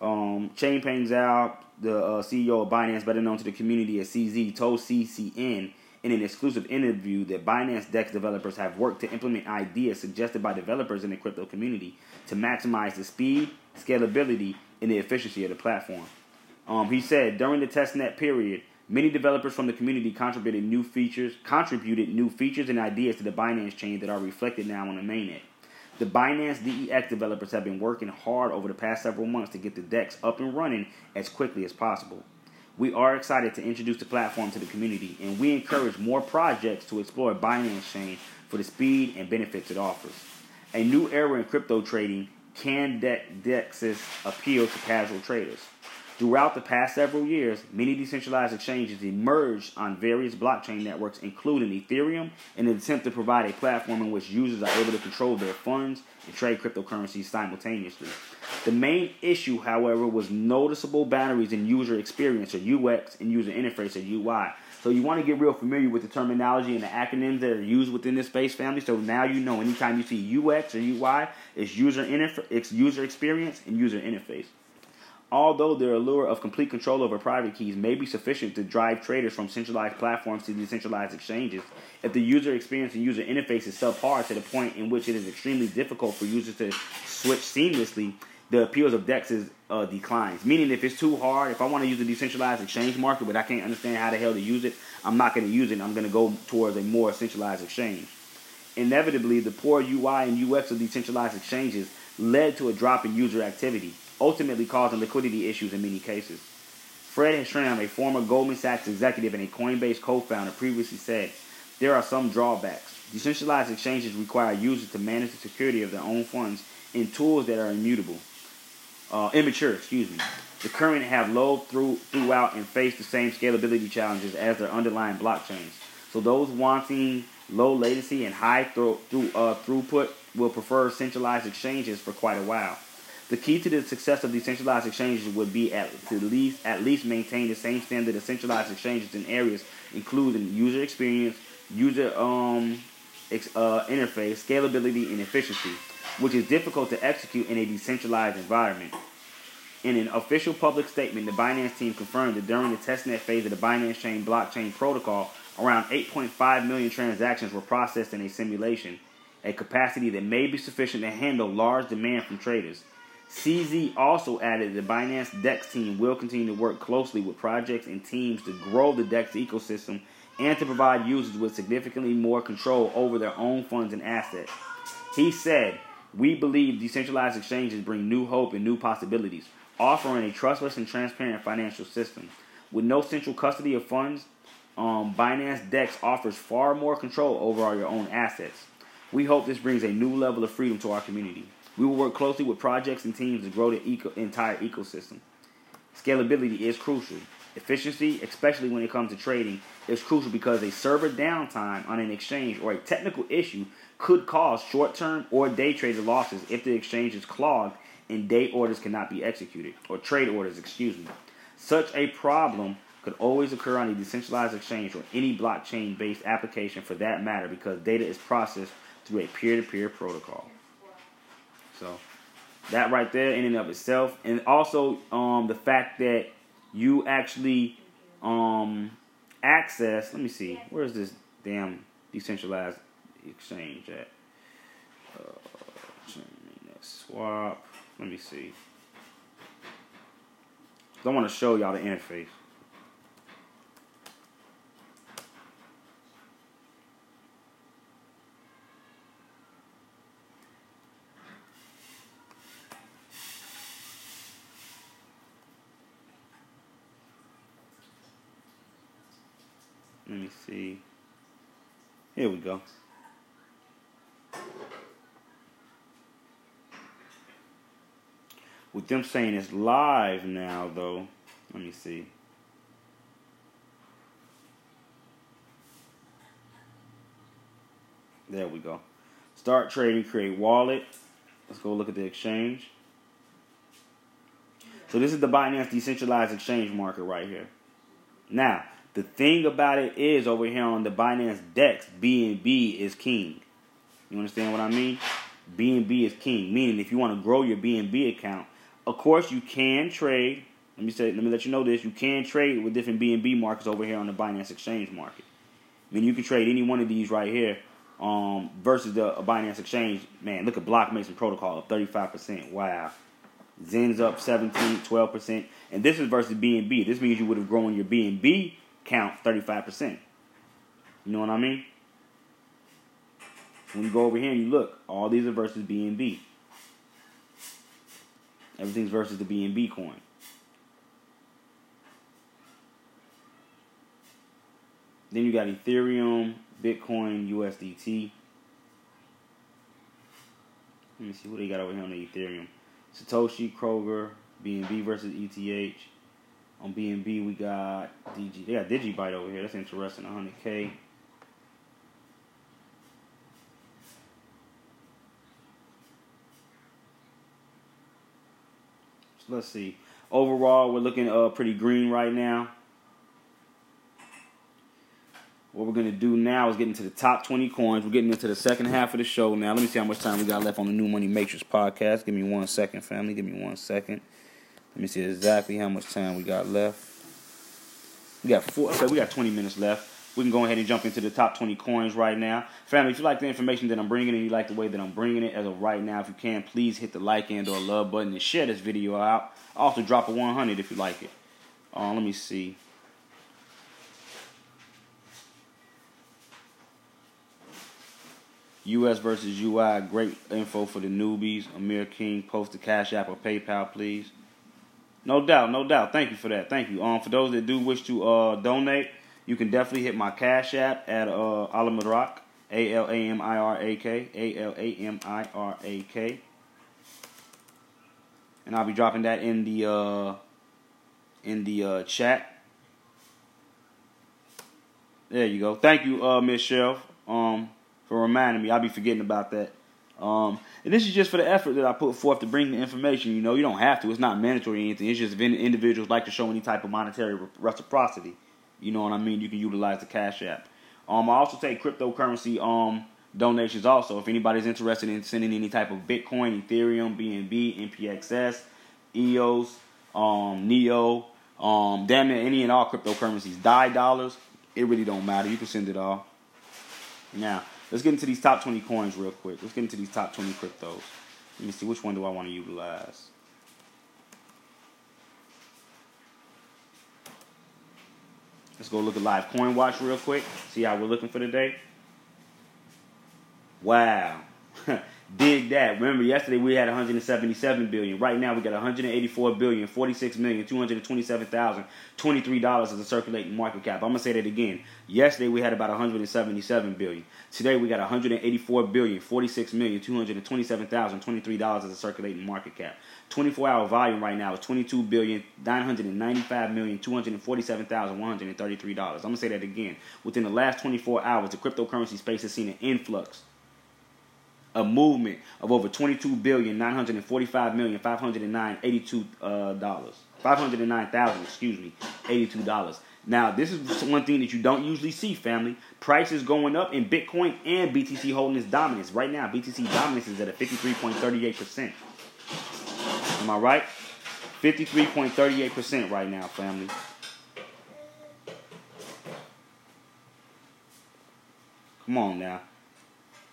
Um, Changpeng Zhao, the uh, CEO of Binance, better known to the community as CZ, told CCN in an exclusive interview that Binance DEX developers have worked to implement ideas suggested by developers in the crypto community to maximize the speed, scalability, and the efficiency of the platform. Um, he said during the testnet period, many developers from the community contributed new features, contributed new features and ideas to the Binance chain that are reflected now on the mainnet. The Binance DEX developers have been working hard over the past several months to get the DEX up and running as quickly as possible. We are excited to introduce the platform to the community, and we encourage more projects to explore Binance Chain for the speed and benefits it offers. A new era in crypto trading can DEX's appeal to casual traders. Throughout the past several years, many decentralized exchanges emerged on various blockchain networks, including Ethereum, in an attempt to provide a platform in which users are able to control their funds and trade cryptocurrencies simultaneously. The main issue, however, was noticeable boundaries in user experience, or UX, and user interface, or UI. So you want to get real familiar with the terminology and the acronyms that are used within this space family. So now you know anytime you see UX or UI, it's user interface, it's user experience and user interface. Although the allure of complete control over private keys may be sufficient to drive traders from centralized platforms to decentralized exchanges, if the user experience and user interface is subpar to the point in which it is extremely difficult for users to switch seamlessly, the appeals of DEX is, uh, declines. Meaning, if it's too hard, if I want to use a decentralized exchange market, but I can't understand how the hell to use it, I'm not going to use it. I'm going to go towards a more centralized exchange. Inevitably, the poor UI and UX of decentralized exchanges led to a drop in user activity ultimately causing liquidity issues in many cases. Fred Ehrsam, a former Goldman Sachs executive and a Coinbase co-founder, previously said, there are some drawbacks. Decentralized exchanges require users to manage the security of their own funds in tools that are immutable, uh, immature, excuse me. The current have low through, throughout and face the same scalability challenges as their underlying blockchains. So those wanting low latency and high through, uh, throughput will prefer centralized exchanges for quite a while. The key to the success of decentralized exchanges would be at least at least maintain the same standard of centralized exchanges in areas including user experience, user um, uh, interface, scalability, and efficiency, which is difficult to execute in a decentralized environment. In an official public statement, the Binance team confirmed that during the testnet phase of the Binance Chain blockchain protocol, around 8.5 million transactions were processed in a simulation, a capacity that may be sufficient to handle large demand from traders. CZ also added the Binance DEX team will continue to work closely with projects and teams to grow the DEX ecosystem and to provide users with significantly more control over their own funds and assets. He said, We believe decentralized exchanges bring new hope and new possibilities, offering a trustless and transparent financial system. With no central custody of funds, um, Binance DEX offers far more control over all your own assets. We hope this brings a new level of freedom to our community. We will work closely with projects and teams to grow the eco- entire ecosystem. Scalability is crucial. Efficiency, especially when it comes to trading, is crucial because a server downtime on an exchange or a technical issue could cause short term or day trader losses if the exchange is clogged and day orders cannot be executed, or trade orders, excuse me. Such a problem could always occur on a decentralized exchange or any blockchain based application for that matter because data is processed through a peer to peer protocol. So that right there in and of itself, and also um, the fact that you actually um, access. Let me see, where's this damn decentralized exchange at? Uh, swap. Let me see. I want to show y'all the interface. Let me see. Here we go. With them saying it's live now, though, let me see. There we go. Start trading, create wallet. Let's go look at the exchange. So this is the Binance Decentralized Exchange Market right here. Now, the thing about it is over here on the Binance Dex, BNB is king. You understand what I mean? BNB is king. Meaning if you want to grow your BNB account, of course you can trade. Let me say let me let you know this. You can trade with different BNB markets over here on the Binance Exchange market. I mean you can trade any one of these right here um, versus the Binance Exchange, man, look at Block Mason Protocol up 35%. Wow. Zen's up 17, 12%. And this is versus BNB. This means you would have grown your BNB count 35%. You know what I mean? When you go over here and you look, all these are versus BNB. Everything's versus the BNB coin. Then you got Ethereum, Bitcoin, USDT. Let me see what they got over here on the Ethereum. Satoshi, Kroger, BNB versus ETH. On BNB, we got DG. They got Digibyte over here. That's interesting. 100K. So let's see. Overall, we're looking uh pretty green right now. What we're gonna do now is get into the top 20 coins. We're getting into the second half of the show now. Let me see how much time we got left on the New Money Matrix podcast. Give me one second, family. Give me one second. Let me see exactly how much time we got left. We got four. Okay, we got 20 minutes left. We can go ahead and jump into the top 20 coins right now. Family, if you like the information that I'm bringing and you like the way that I'm bringing it as of right now, if you can, please hit the like and or love button and share this video out. Also, drop a 100 if you like it. Uh, let me see. US versus UI, great info for the newbies. Amir King, post the Cash App or PayPal, please. No doubt, no doubt. Thank you for that. Thank you. Um, for those that do wish to uh donate, you can definitely hit my Cash App at uh Alamirak, A L A M I R A K, A L A M I R A K, and I'll be dropping that in the uh in the uh chat. There you go. Thank you, uh, Shelf. Um for reminding me. I'll be forgetting about that. Um, and this is just for the effort that I put forth to bring the information. You know, you don't have to. It's not mandatory or anything. It's just if individuals like to show any type of monetary reciprocity. You know what I mean? You can utilize the Cash App. Um, I also take cryptocurrency um donations also. If anybody's interested in sending any type of Bitcoin, Ethereum, BNB, NPXS, EOS, um, Neo, um, damn it, any and all cryptocurrencies, DAI dollars, it really don't matter. You can send it all. Now, Let's get into these top 20 coins real quick. Let's get into these top 20 cryptos. Let me see which one do I want to utilize. Let's go look at live coin watch real quick. See how we're looking for today. Wow. Dig that. Remember, yesterday we had 177 billion. Right now we got 184 billion, 46 million, 227,000, 23 dollars as a circulating market cap. I'm gonna say that again. Yesterday we had about 177 billion. Today we got 184 billion, 46 million, 227,000, 23 dollars as a circulating market cap. 24 hour volume right now is 22 billion, 995 million, 247,133 dollars. I'm gonna say that again. Within the last 24 hours, the cryptocurrency space has seen an influx a movement of over 22 billion 945 million 509 82 uh, dollars. 509,000 excuse me 82 dollars. Now this is one thing that you don't usually see family. Prices going up in bitcoin and btc holding its dominance. Right now btc dominance is at a 53.38% am i right? 53.38% right now family. Come on now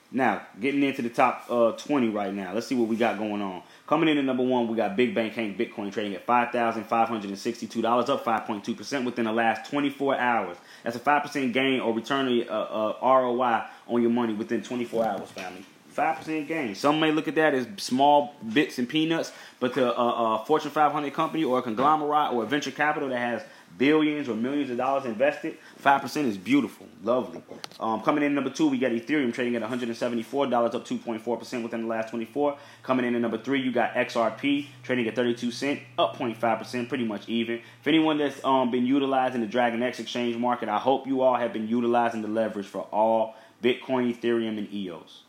now, getting into the top uh, 20 right now. Let's see what we got going on. Coming in at number one, we got Big Bank Hank Bitcoin trading at $5,562, up 5.2% within the last 24 hours. That's a 5% gain or return uh, uh, ROI on your money within 24 hours, family. Five percent gain. Some may look at that as small bits and peanuts, but to a, a Fortune 500 company or a conglomerate or a venture capital that has billions or millions of dollars invested, five percent is beautiful, lovely. Um, coming in number two, we got Ethereum trading at 174 dollars, up 2.4 percent within the last 24. Coming in at number three, you got XRP trading at 32 cent, up 0.5 percent, pretty much even. If anyone that's um, been utilizing the DragonEX exchange market, I hope you all have been utilizing the leverage for all Bitcoin, Ethereum, and EOS.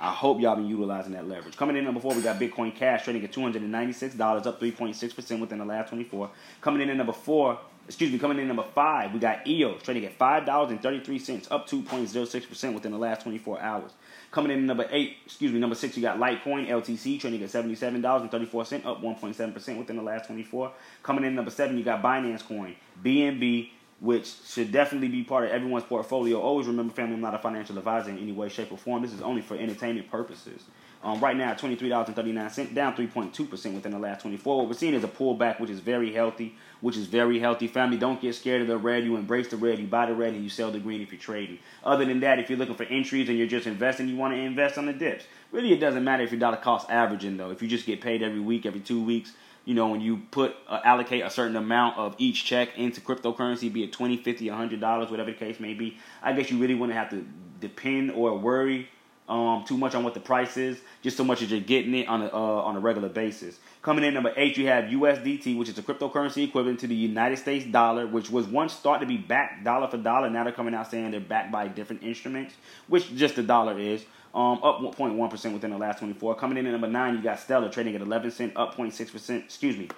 I hope y'all been utilizing that leverage. Coming in number four, we got Bitcoin Cash trading at $296, up 3.6% within the last 24. Coming in at number four, excuse me, coming in number five, we got EOS trading at $5.33, up 2.06% within the last 24 hours. Coming in number eight, excuse me, number six, you got Litecoin LTC trading at $77.34, up 1.7% within the last 24. Coming in number seven, you got Binance Coin, BNB, which should definitely be part of everyone's portfolio. Always remember, family, I'm not a financial advisor in any way, shape, or form. This is only for entertainment purposes. Um, right now, $23.39, down 3.2% within the last 24. What we're seeing is a pullback, which is very healthy, which is very healthy. Family, don't get scared of the red. You embrace the red, you buy the red, and you sell the green if you're trading. Other than that, if you're looking for entries and you're just investing, you want to invest on the dips. Really, it doesn't matter if you're dollar cost averaging, though. If you just get paid every week, every two weeks, you know, when you put uh, allocate a certain amount of each check into cryptocurrency, be it 20 50 $100, whatever the case may be, I guess you really wouldn't have to depend or worry um, too much on what the price is, just so much as you're getting it on a, uh, on a regular basis. Coming in number eight, you have USDT, which is a cryptocurrency equivalent to the United States dollar, which was once thought to be backed dollar for dollar. Now they're coming out saying they're backed by different instruments, which just the dollar is. Um, up 0.1% within the last 24. Coming in at number nine, you got Stellar trading at 11 cent, up 0.6%. Excuse me,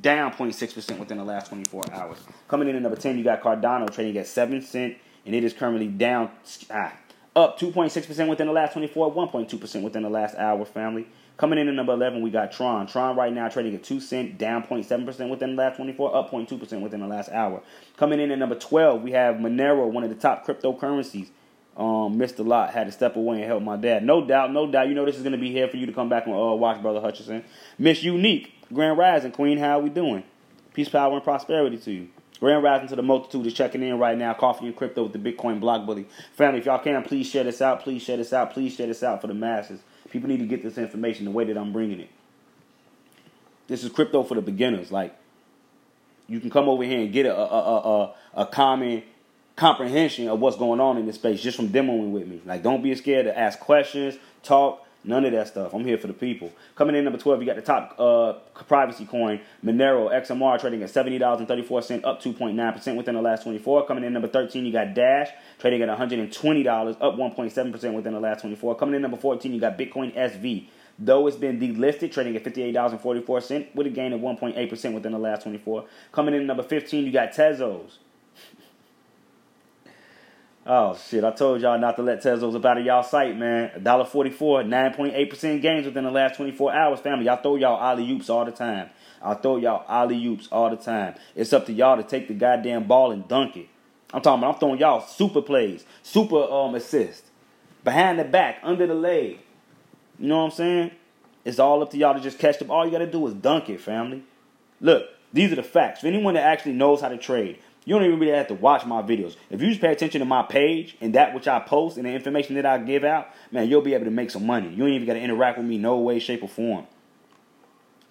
down 0.6% within the last 24 hours. Coming in at number 10, you got Cardano trading at 7 cent, and it is currently down, ah, up 2.6% within the last 24, 1.2% within the last hour, family. Coming in at number 11, we got Tron. Tron right now trading at 2 cent, down 0.7% within the last 24, up 0.2% within the last hour. Coming in at number 12, we have Monero, one of the top cryptocurrencies um, missed a lot. Had to step away and help my dad. No doubt, no doubt. You know this is gonna be here for you to come back and uh, watch Brother Hutchinson. Miss Unique, Grand Rising Queen. How we doing? Peace, power, and prosperity to you. Grand Rising to the multitude is checking in right now. Coffee and crypto with the Bitcoin block bully family. If y'all can, please share this out. Please share this out. Please share this out for the masses. People need to get this information the way that I'm bringing it. This is crypto for the beginners. Like you can come over here and get a a a, a, a common comprehension of what's going on in this space just from demoing with me. Like, don't be scared to ask questions, talk, none of that stuff. I'm here for the people. Coming in number 12, you got the top uh, privacy coin, Monero XMR, trading at $70.34, up 2.9% within the last 24. Coming in number 13, you got Dash, trading at $120, up 1.7% within the last 24. Coming in number 14, you got Bitcoin SV. Though it's been delisted, trading at $58.44 with a gain of 1.8% within the last 24. Coming in number 15, you got Tezos Oh shit! I told y'all not to let Tezos up out of y'all sight, man. $1.44, 9.8% gains within the last 24 hours, family. Y'all throw y'all alley oops all the time. I throw y'all alley oops all the time. It's up to y'all to take the goddamn ball and dunk it. I'm talking about I'm throwing y'all super plays, super um assist, behind the back, under the leg. You know what I'm saying? It's all up to y'all to just catch them. All you gotta do is dunk it, family. Look, these are the facts. For anyone that actually knows how to trade, you don't even really have to watch my videos. If you just pay attention to my page and that which I post and the information that I give out, man, you'll be able to make some money. You ain't even got to interact with me no way, shape, or form.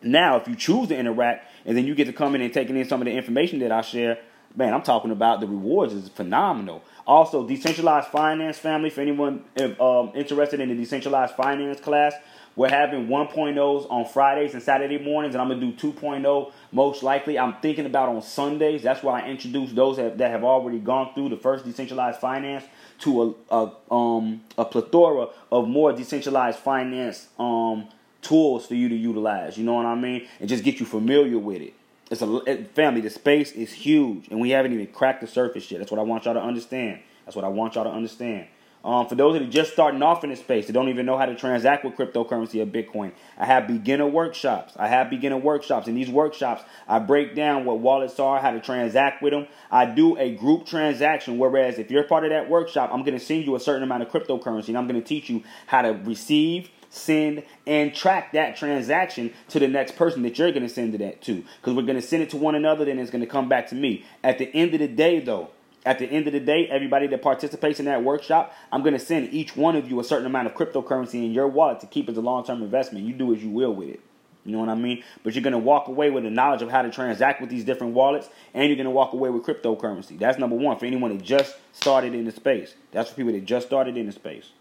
Now, if you choose to interact and then you get to come in and taking in some of the information that I share, man, I'm talking about the rewards is phenomenal. Also, decentralized finance family for anyone um, interested in the decentralized finance class. We're having 1.0s on Fridays and Saturday mornings, and I'm gonna do 2.0 most likely. I'm thinking about on Sundays. That's why I introduced those that, that have already gone through the first decentralized finance to a, a um a plethora of more decentralized finance um tools for you to utilize. You know what I mean? And just get you familiar with it. It's a family. The space is huge, and we haven't even cracked the surface yet. That's what I want y'all to understand. That's what I want y'all to understand. Um, for those that are just starting off in this space, they don't even know how to transact with cryptocurrency or Bitcoin. I have beginner workshops. I have beginner workshops. In these workshops, I break down what wallets are, how to transact with them. I do a group transaction, whereas if you're part of that workshop, I'm going to send you a certain amount of cryptocurrency and I'm going to teach you how to receive, send, and track that transaction to the next person that you're going to send it to. Because we're going to send it to one another, then it's going to come back to me. At the end of the day, though, At the end of the day, everybody that participates in that workshop, I'm going to send each one of you a certain amount of cryptocurrency in your wallet to keep as a long term investment. You do as you will with it. You know what I mean? But you're going to walk away with the knowledge of how to transact with these different wallets, and you're going to walk away with cryptocurrency. That's number one for anyone that just started in the space. That's for people that just started in the space.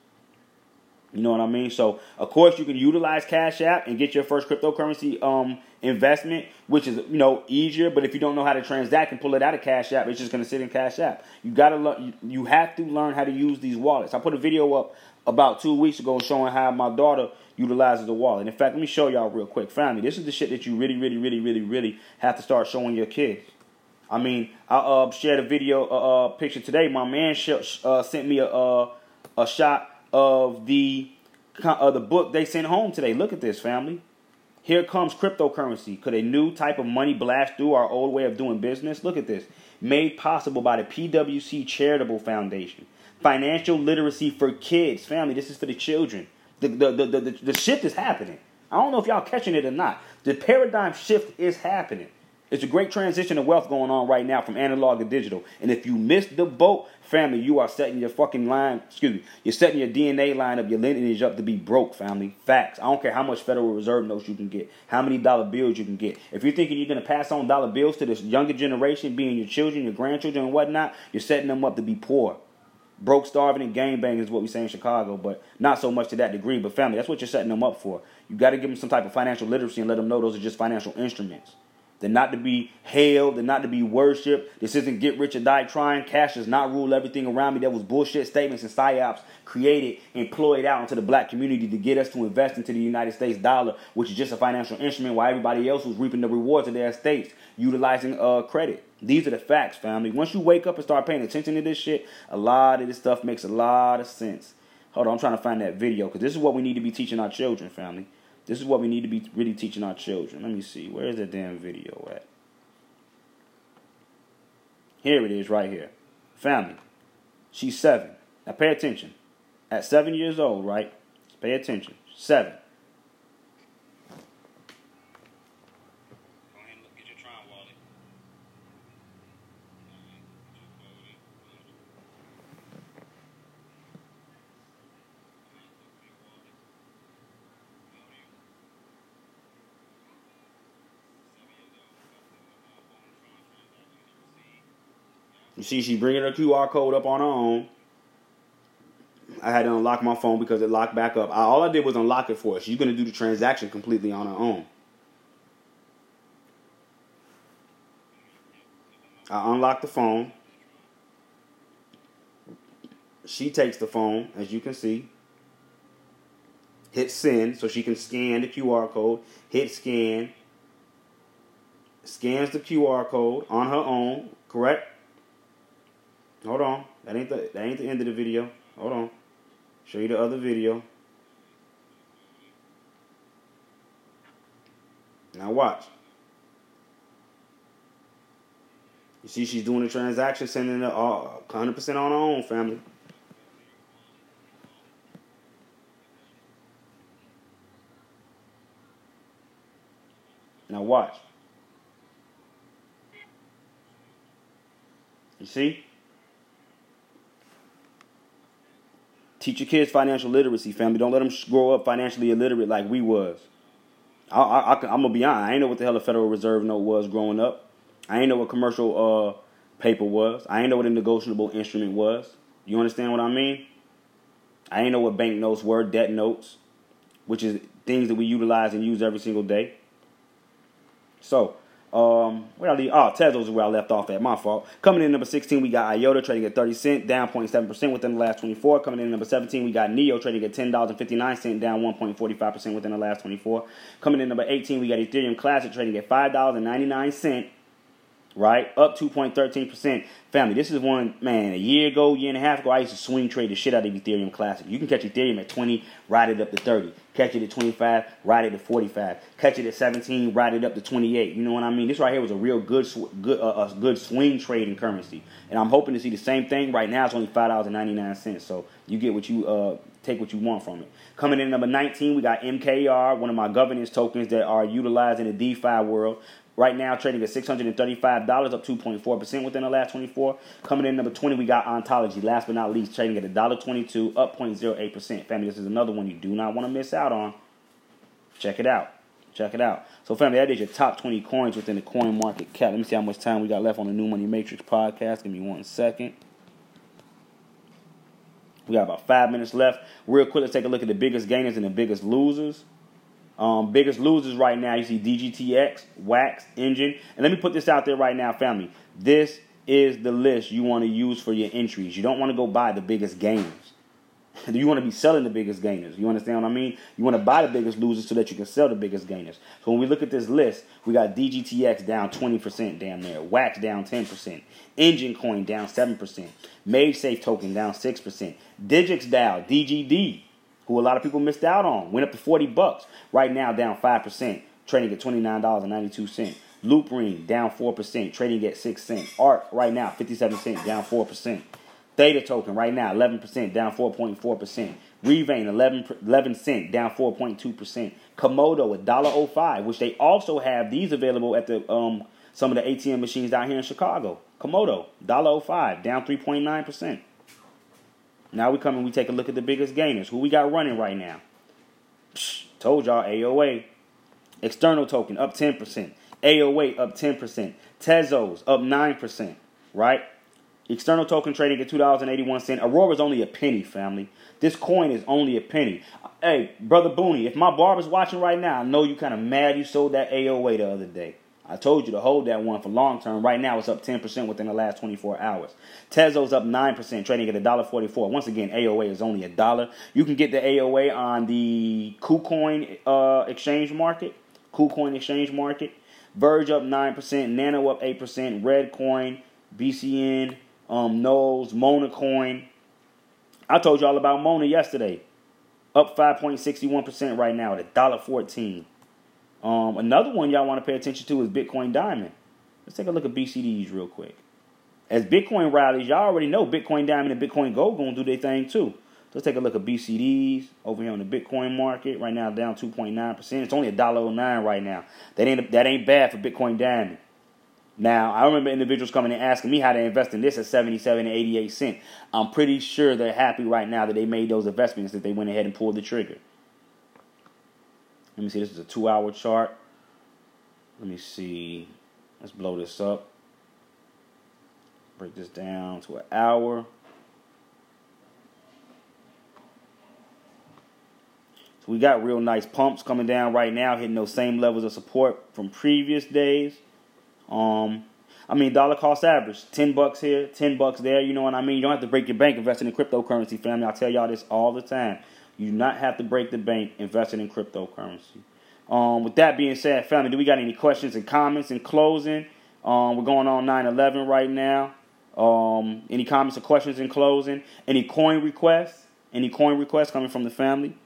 You know what I mean? So, of course, you can utilize Cash App and get your first cryptocurrency um, investment, which is you know easier. But if you don't know how to transact and pull it out of Cash App, it's just going to sit in Cash App. You gotta learn. You have to learn how to use these wallets. I put a video up about two weeks ago showing how my daughter utilizes the wallet. And in fact, let me show y'all real quick, family. This is the shit that you really, really, really, really, really have to start showing your kids. I mean, I uh, shared a video, uh, uh, picture today. My man sh- uh, sent me a uh, a shot of the of uh, the book they sent home today. Look at this, family. Here comes cryptocurrency. Could a new type of money blast through our old way of doing business? Look at this. Made possible by the PWC Charitable Foundation. Financial literacy for kids. Family, this is for the children. The, the, the, the, the shift is happening. I don't know if y'all catching it or not. The paradigm shift is happening. It's a great transition of wealth going on right now from analog to digital. And if you miss the boat, family, you are setting your fucking line, excuse me, you're setting your DNA line up, your lineage up to be broke, family. Facts. I don't care how much Federal Reserve notes you can get, how many dollar bills you can get. If you're thinking you're going to pass on dollar bills to this younger generation, being your children, your grandchildren, and whatnot, you're setting them up to be poor. Broke, starving, and gang banging is what we say in Chicago, but not so much to that degree. But family, that's what you're setting them up for. You got to give them some type of financial literacy and let them know those are just financial instruments. They're not to be hailed. They're not to be worshipped. This isn't get rich or die trying. Cash does not rule everything around me. That was bullshit statements and psyops created, employed out into the black community to get us to invest into the United States dollar, which is just a financial instrument while everybody else was reaping the rewards of their estates utilizing uh, credit. These are the facts, family. Once you wake up and start paying attention to this shit, a lot of this stuff makes a lot of sense. Hold on, I'm trying to find that video because this is what we need to be teaching our children, family. This is what we need to be really teaching our children. Let me see. Where is that damn video at? Here it is, right here. Family. She's seven. Now pay attention. At seven years old, right? Pay attention. Seven. You see, she's bringing her QR code up on her own. I had to unlock my phone because it locked back up. I, all I did was unlock it for her. She's going to do the transaction completely on her own. I unlock the phone. She takes the phone, as you can see. Hit send so she can scan the QR code. Hit scan. Scans the QR code on her own, correct? Hold on. That ain't the that ain't the end of the video. Hold on. Show you the other video. Now watch. You see she's doing a transaction, sending it uh, all 100% on her own, family. Now watch. You see? Teach your kids financial literacy, family. Don't let them grow up financially illiterate like we was. I, I, I, am gonna be honest. I ain't know what the hell a Federal Reserve note was growing up. I ain't know what commercial uh, paper was. I ain't know what a negotiable instrument was. You understand what I mean? I ain't know what bank notes were, debt notes, which is things that we utilize and use every single day. So um, where I leave? Oh, Tezos is where I left off at. My fault. Coming in number 16, we got IOTA trading at 30 cent, down 0.7% within the last 24. Coming in number 17, we got NEO trading at $10.59, down 1.45% within the last 24. Coming in number 18, we got Ethereum Classic trading at $5.99 right? Up 2.13%. Family, this is one, man, a year ago, year and a half ago, I used to swing trade the shit out of Ethereum Classic. You can catch Ethereum at 20, ride it up to 30. Catch it at 25, ride it to 45. Catch it at 17, ride it up to 28. You know what I mean? This right here was a real good, good, uh, a good swing trading currency. And I'm hoping to see the same thing. Right now, it's only $5.99. So you get what you, uh, take what you want from it. Coming in number 19, we got MKR, one of my governance tokens that are utilized in the DeFi world right now trading at $635, up 2.4% within the last 24. Coming in number 20, we got Ontology. Last but not least, trading at $1.22, up 0.08%. Family, this is another one you do not want to miss out on. Check it out. Check it out. So, family, that is your top 20 coins within the coin market cap. Let me see how much time we got left on the New Money Matrix podcast. Give me one second. We got about five minutes left. Real quick, let's take a look at the biggest gainers and the biggest losers. Um, biggest losers right now, you see DGTX, Wax, Enjin. And let me put this out there right now, family. This is the list you want to use for your entries. You don't want to go buy the biggest gainers. you want to be selling the biggest gainers. You understand what I mean? You want to buy the biggest losers so that you can sell the biggest gainers. So when we look at this list, we got DGTX down 20% down there, Wax down 10%, Enjin Coin down 7%, MaidSafe token down 6%, Digix DAO, DGD, who a lot of people missed out on. Went up to 40 bucks. Right now down 5%, trading at $29.92. Loopring down 4%, trading at 6 cents. ARK right now 57 cents, down 4%. Theta token right now 11%, down 4.4%. Revain 11, 11 cent, down 4.2%. Komodo $1.05, which they also have these available at the um, some of the ATM machines down here in Chicago. Komodo $1.05, down 3.9%. Now we come and we take a look at the biggest gainers. Who we got running right now? Psh, told y'all AOA. External token up 10%. AOA up 10%. Tezos up 9%. Right? External token trading at $2.81. Aurora is only a penny, family. This coin is only a penny. Hey, brother Booney, if my barber's watching right now, I know you kind of mad you sold that AOA the other day. I told you to hold that one for long term. Right now, it's up 10% within the last 24 hours. Tezos up 9%, trading at $1.44. Once again, AOA is only a dollar. You can get the AOA on the KuCoin uh, exchange market. KuCoin exchange market. Verge up 9%, Nano up 8%, Redcoin, BCN, um, NULS, Mona Coin. I told you all about Mona yesterday. Up 5.61% right now at $1.14. Um, another one y'all want to pay attention to is Bitcoin Diamond. Let's take a look at BCDs real quick. As Bitcoin rallies, y'all already know Bitcoin Diamond and Bitcoin Gold going to do their thing too. Let's take a look at BCDs over here on the Bitcoin market. Right now, down 2.9%. It's only $1.09 right now. That ain't that ain't bad for Bitcoin Diamond. Now, I remember individuals coming and asking me how to invest in this at 77 and 88 cents. I'm pretty sure they're happy right now that they made those investments that they went ahead and pulled the trigger. Let me see, this is a two hour chart. Let me see. Let's blow this up. Break this down to an hour. So we got real nice pumps coming down right now, hitting those same levels of support from previous days. Um, I mean, dollar cost average, ten bucks here, ten bucks there. You know what I mean? You don't have to break your bank investing in cryptocurrency, family. I tell y'all this all the time. You do not have to break the bank investing in cryptocurrency. Um, with that being said, family, do we got any questions and comments in closing? Um, we're going on 9-11 right now. Um, any comments or questions in closing? Any coin requests? Any coin requests coming from the family?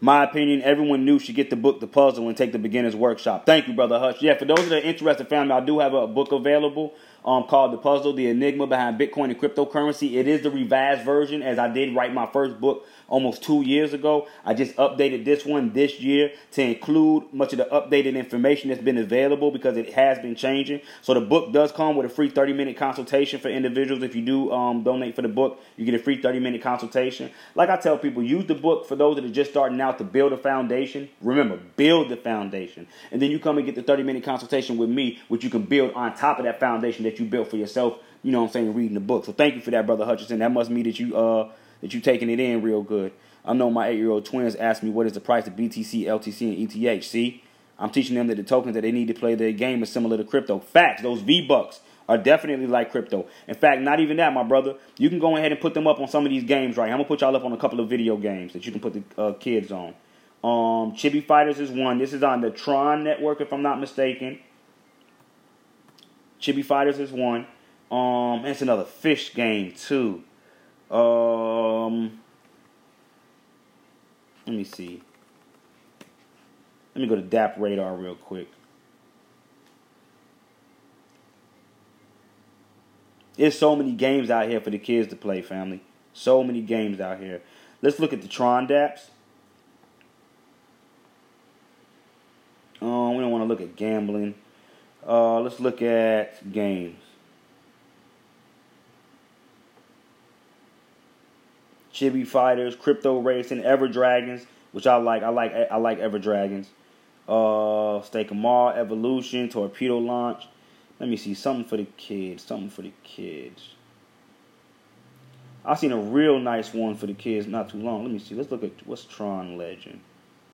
My opinion, everyone new should get the book, The Puzzle, and take the beginner's workshop. Thank you, Brother Hush. Yeah, for those that are interested, family, I do have a book available um, called The Puzzle, The Enigma Behind Bitcoin and Cryptocurrency. It is the revised version as I did write my first book almost two years ago. I just updated this one this year to include much of the updated information that's been available because it has been changing. So the book does come with a free 30 minute consultation for individuals. If you do um, donate for the book, you get a free 30 minute consultation. Like I tell people, use the book for those that are just starting out to build a foundation. Remember, build the foundation. And then you come and get the 30 minute consultation with me, which you can build on top of that foundation that you built for yourself, you know what I'm saying, reading the book. So thank you for that, Brother Hutchinson. That must mean that you uh that you taking it in real good. I know my eight year old twins asked me what is the price of BTC, LTC, and ETH. See, I'm teaching them that the tokens that they need to play their game is similar to crypto. Facts, those V Bucks are definitely like crypto. In fact, not even that, my brother. You can go ahead and put them up on some of these games, right? I'm gonna put y'all up on a couple of video games that you can put the uh, kids on. Um, Chibi Fighters is one. This is on the Tron network, if I'm not mistaken. Chibi Fighters is one. Um, it's another fish game too. Um, let me see. Let me go to DappRadar real quick. There's so many games out here for the kids to play, family. So many games out here. Let's look at the Tron DAPs. Um, we don't want to look at gambling. Uh, let's look at games. Chibi Fighters, Crypto Racing, EverDragons, which I like. I like. I like EverDragons. Uh, Stake 'em All, Evolution, Torpedo Launch. Let me see something for the kids. Something for the kids. I seen a real nice one for the kids not too long. Let me see. Let's look at what's Tron Legend.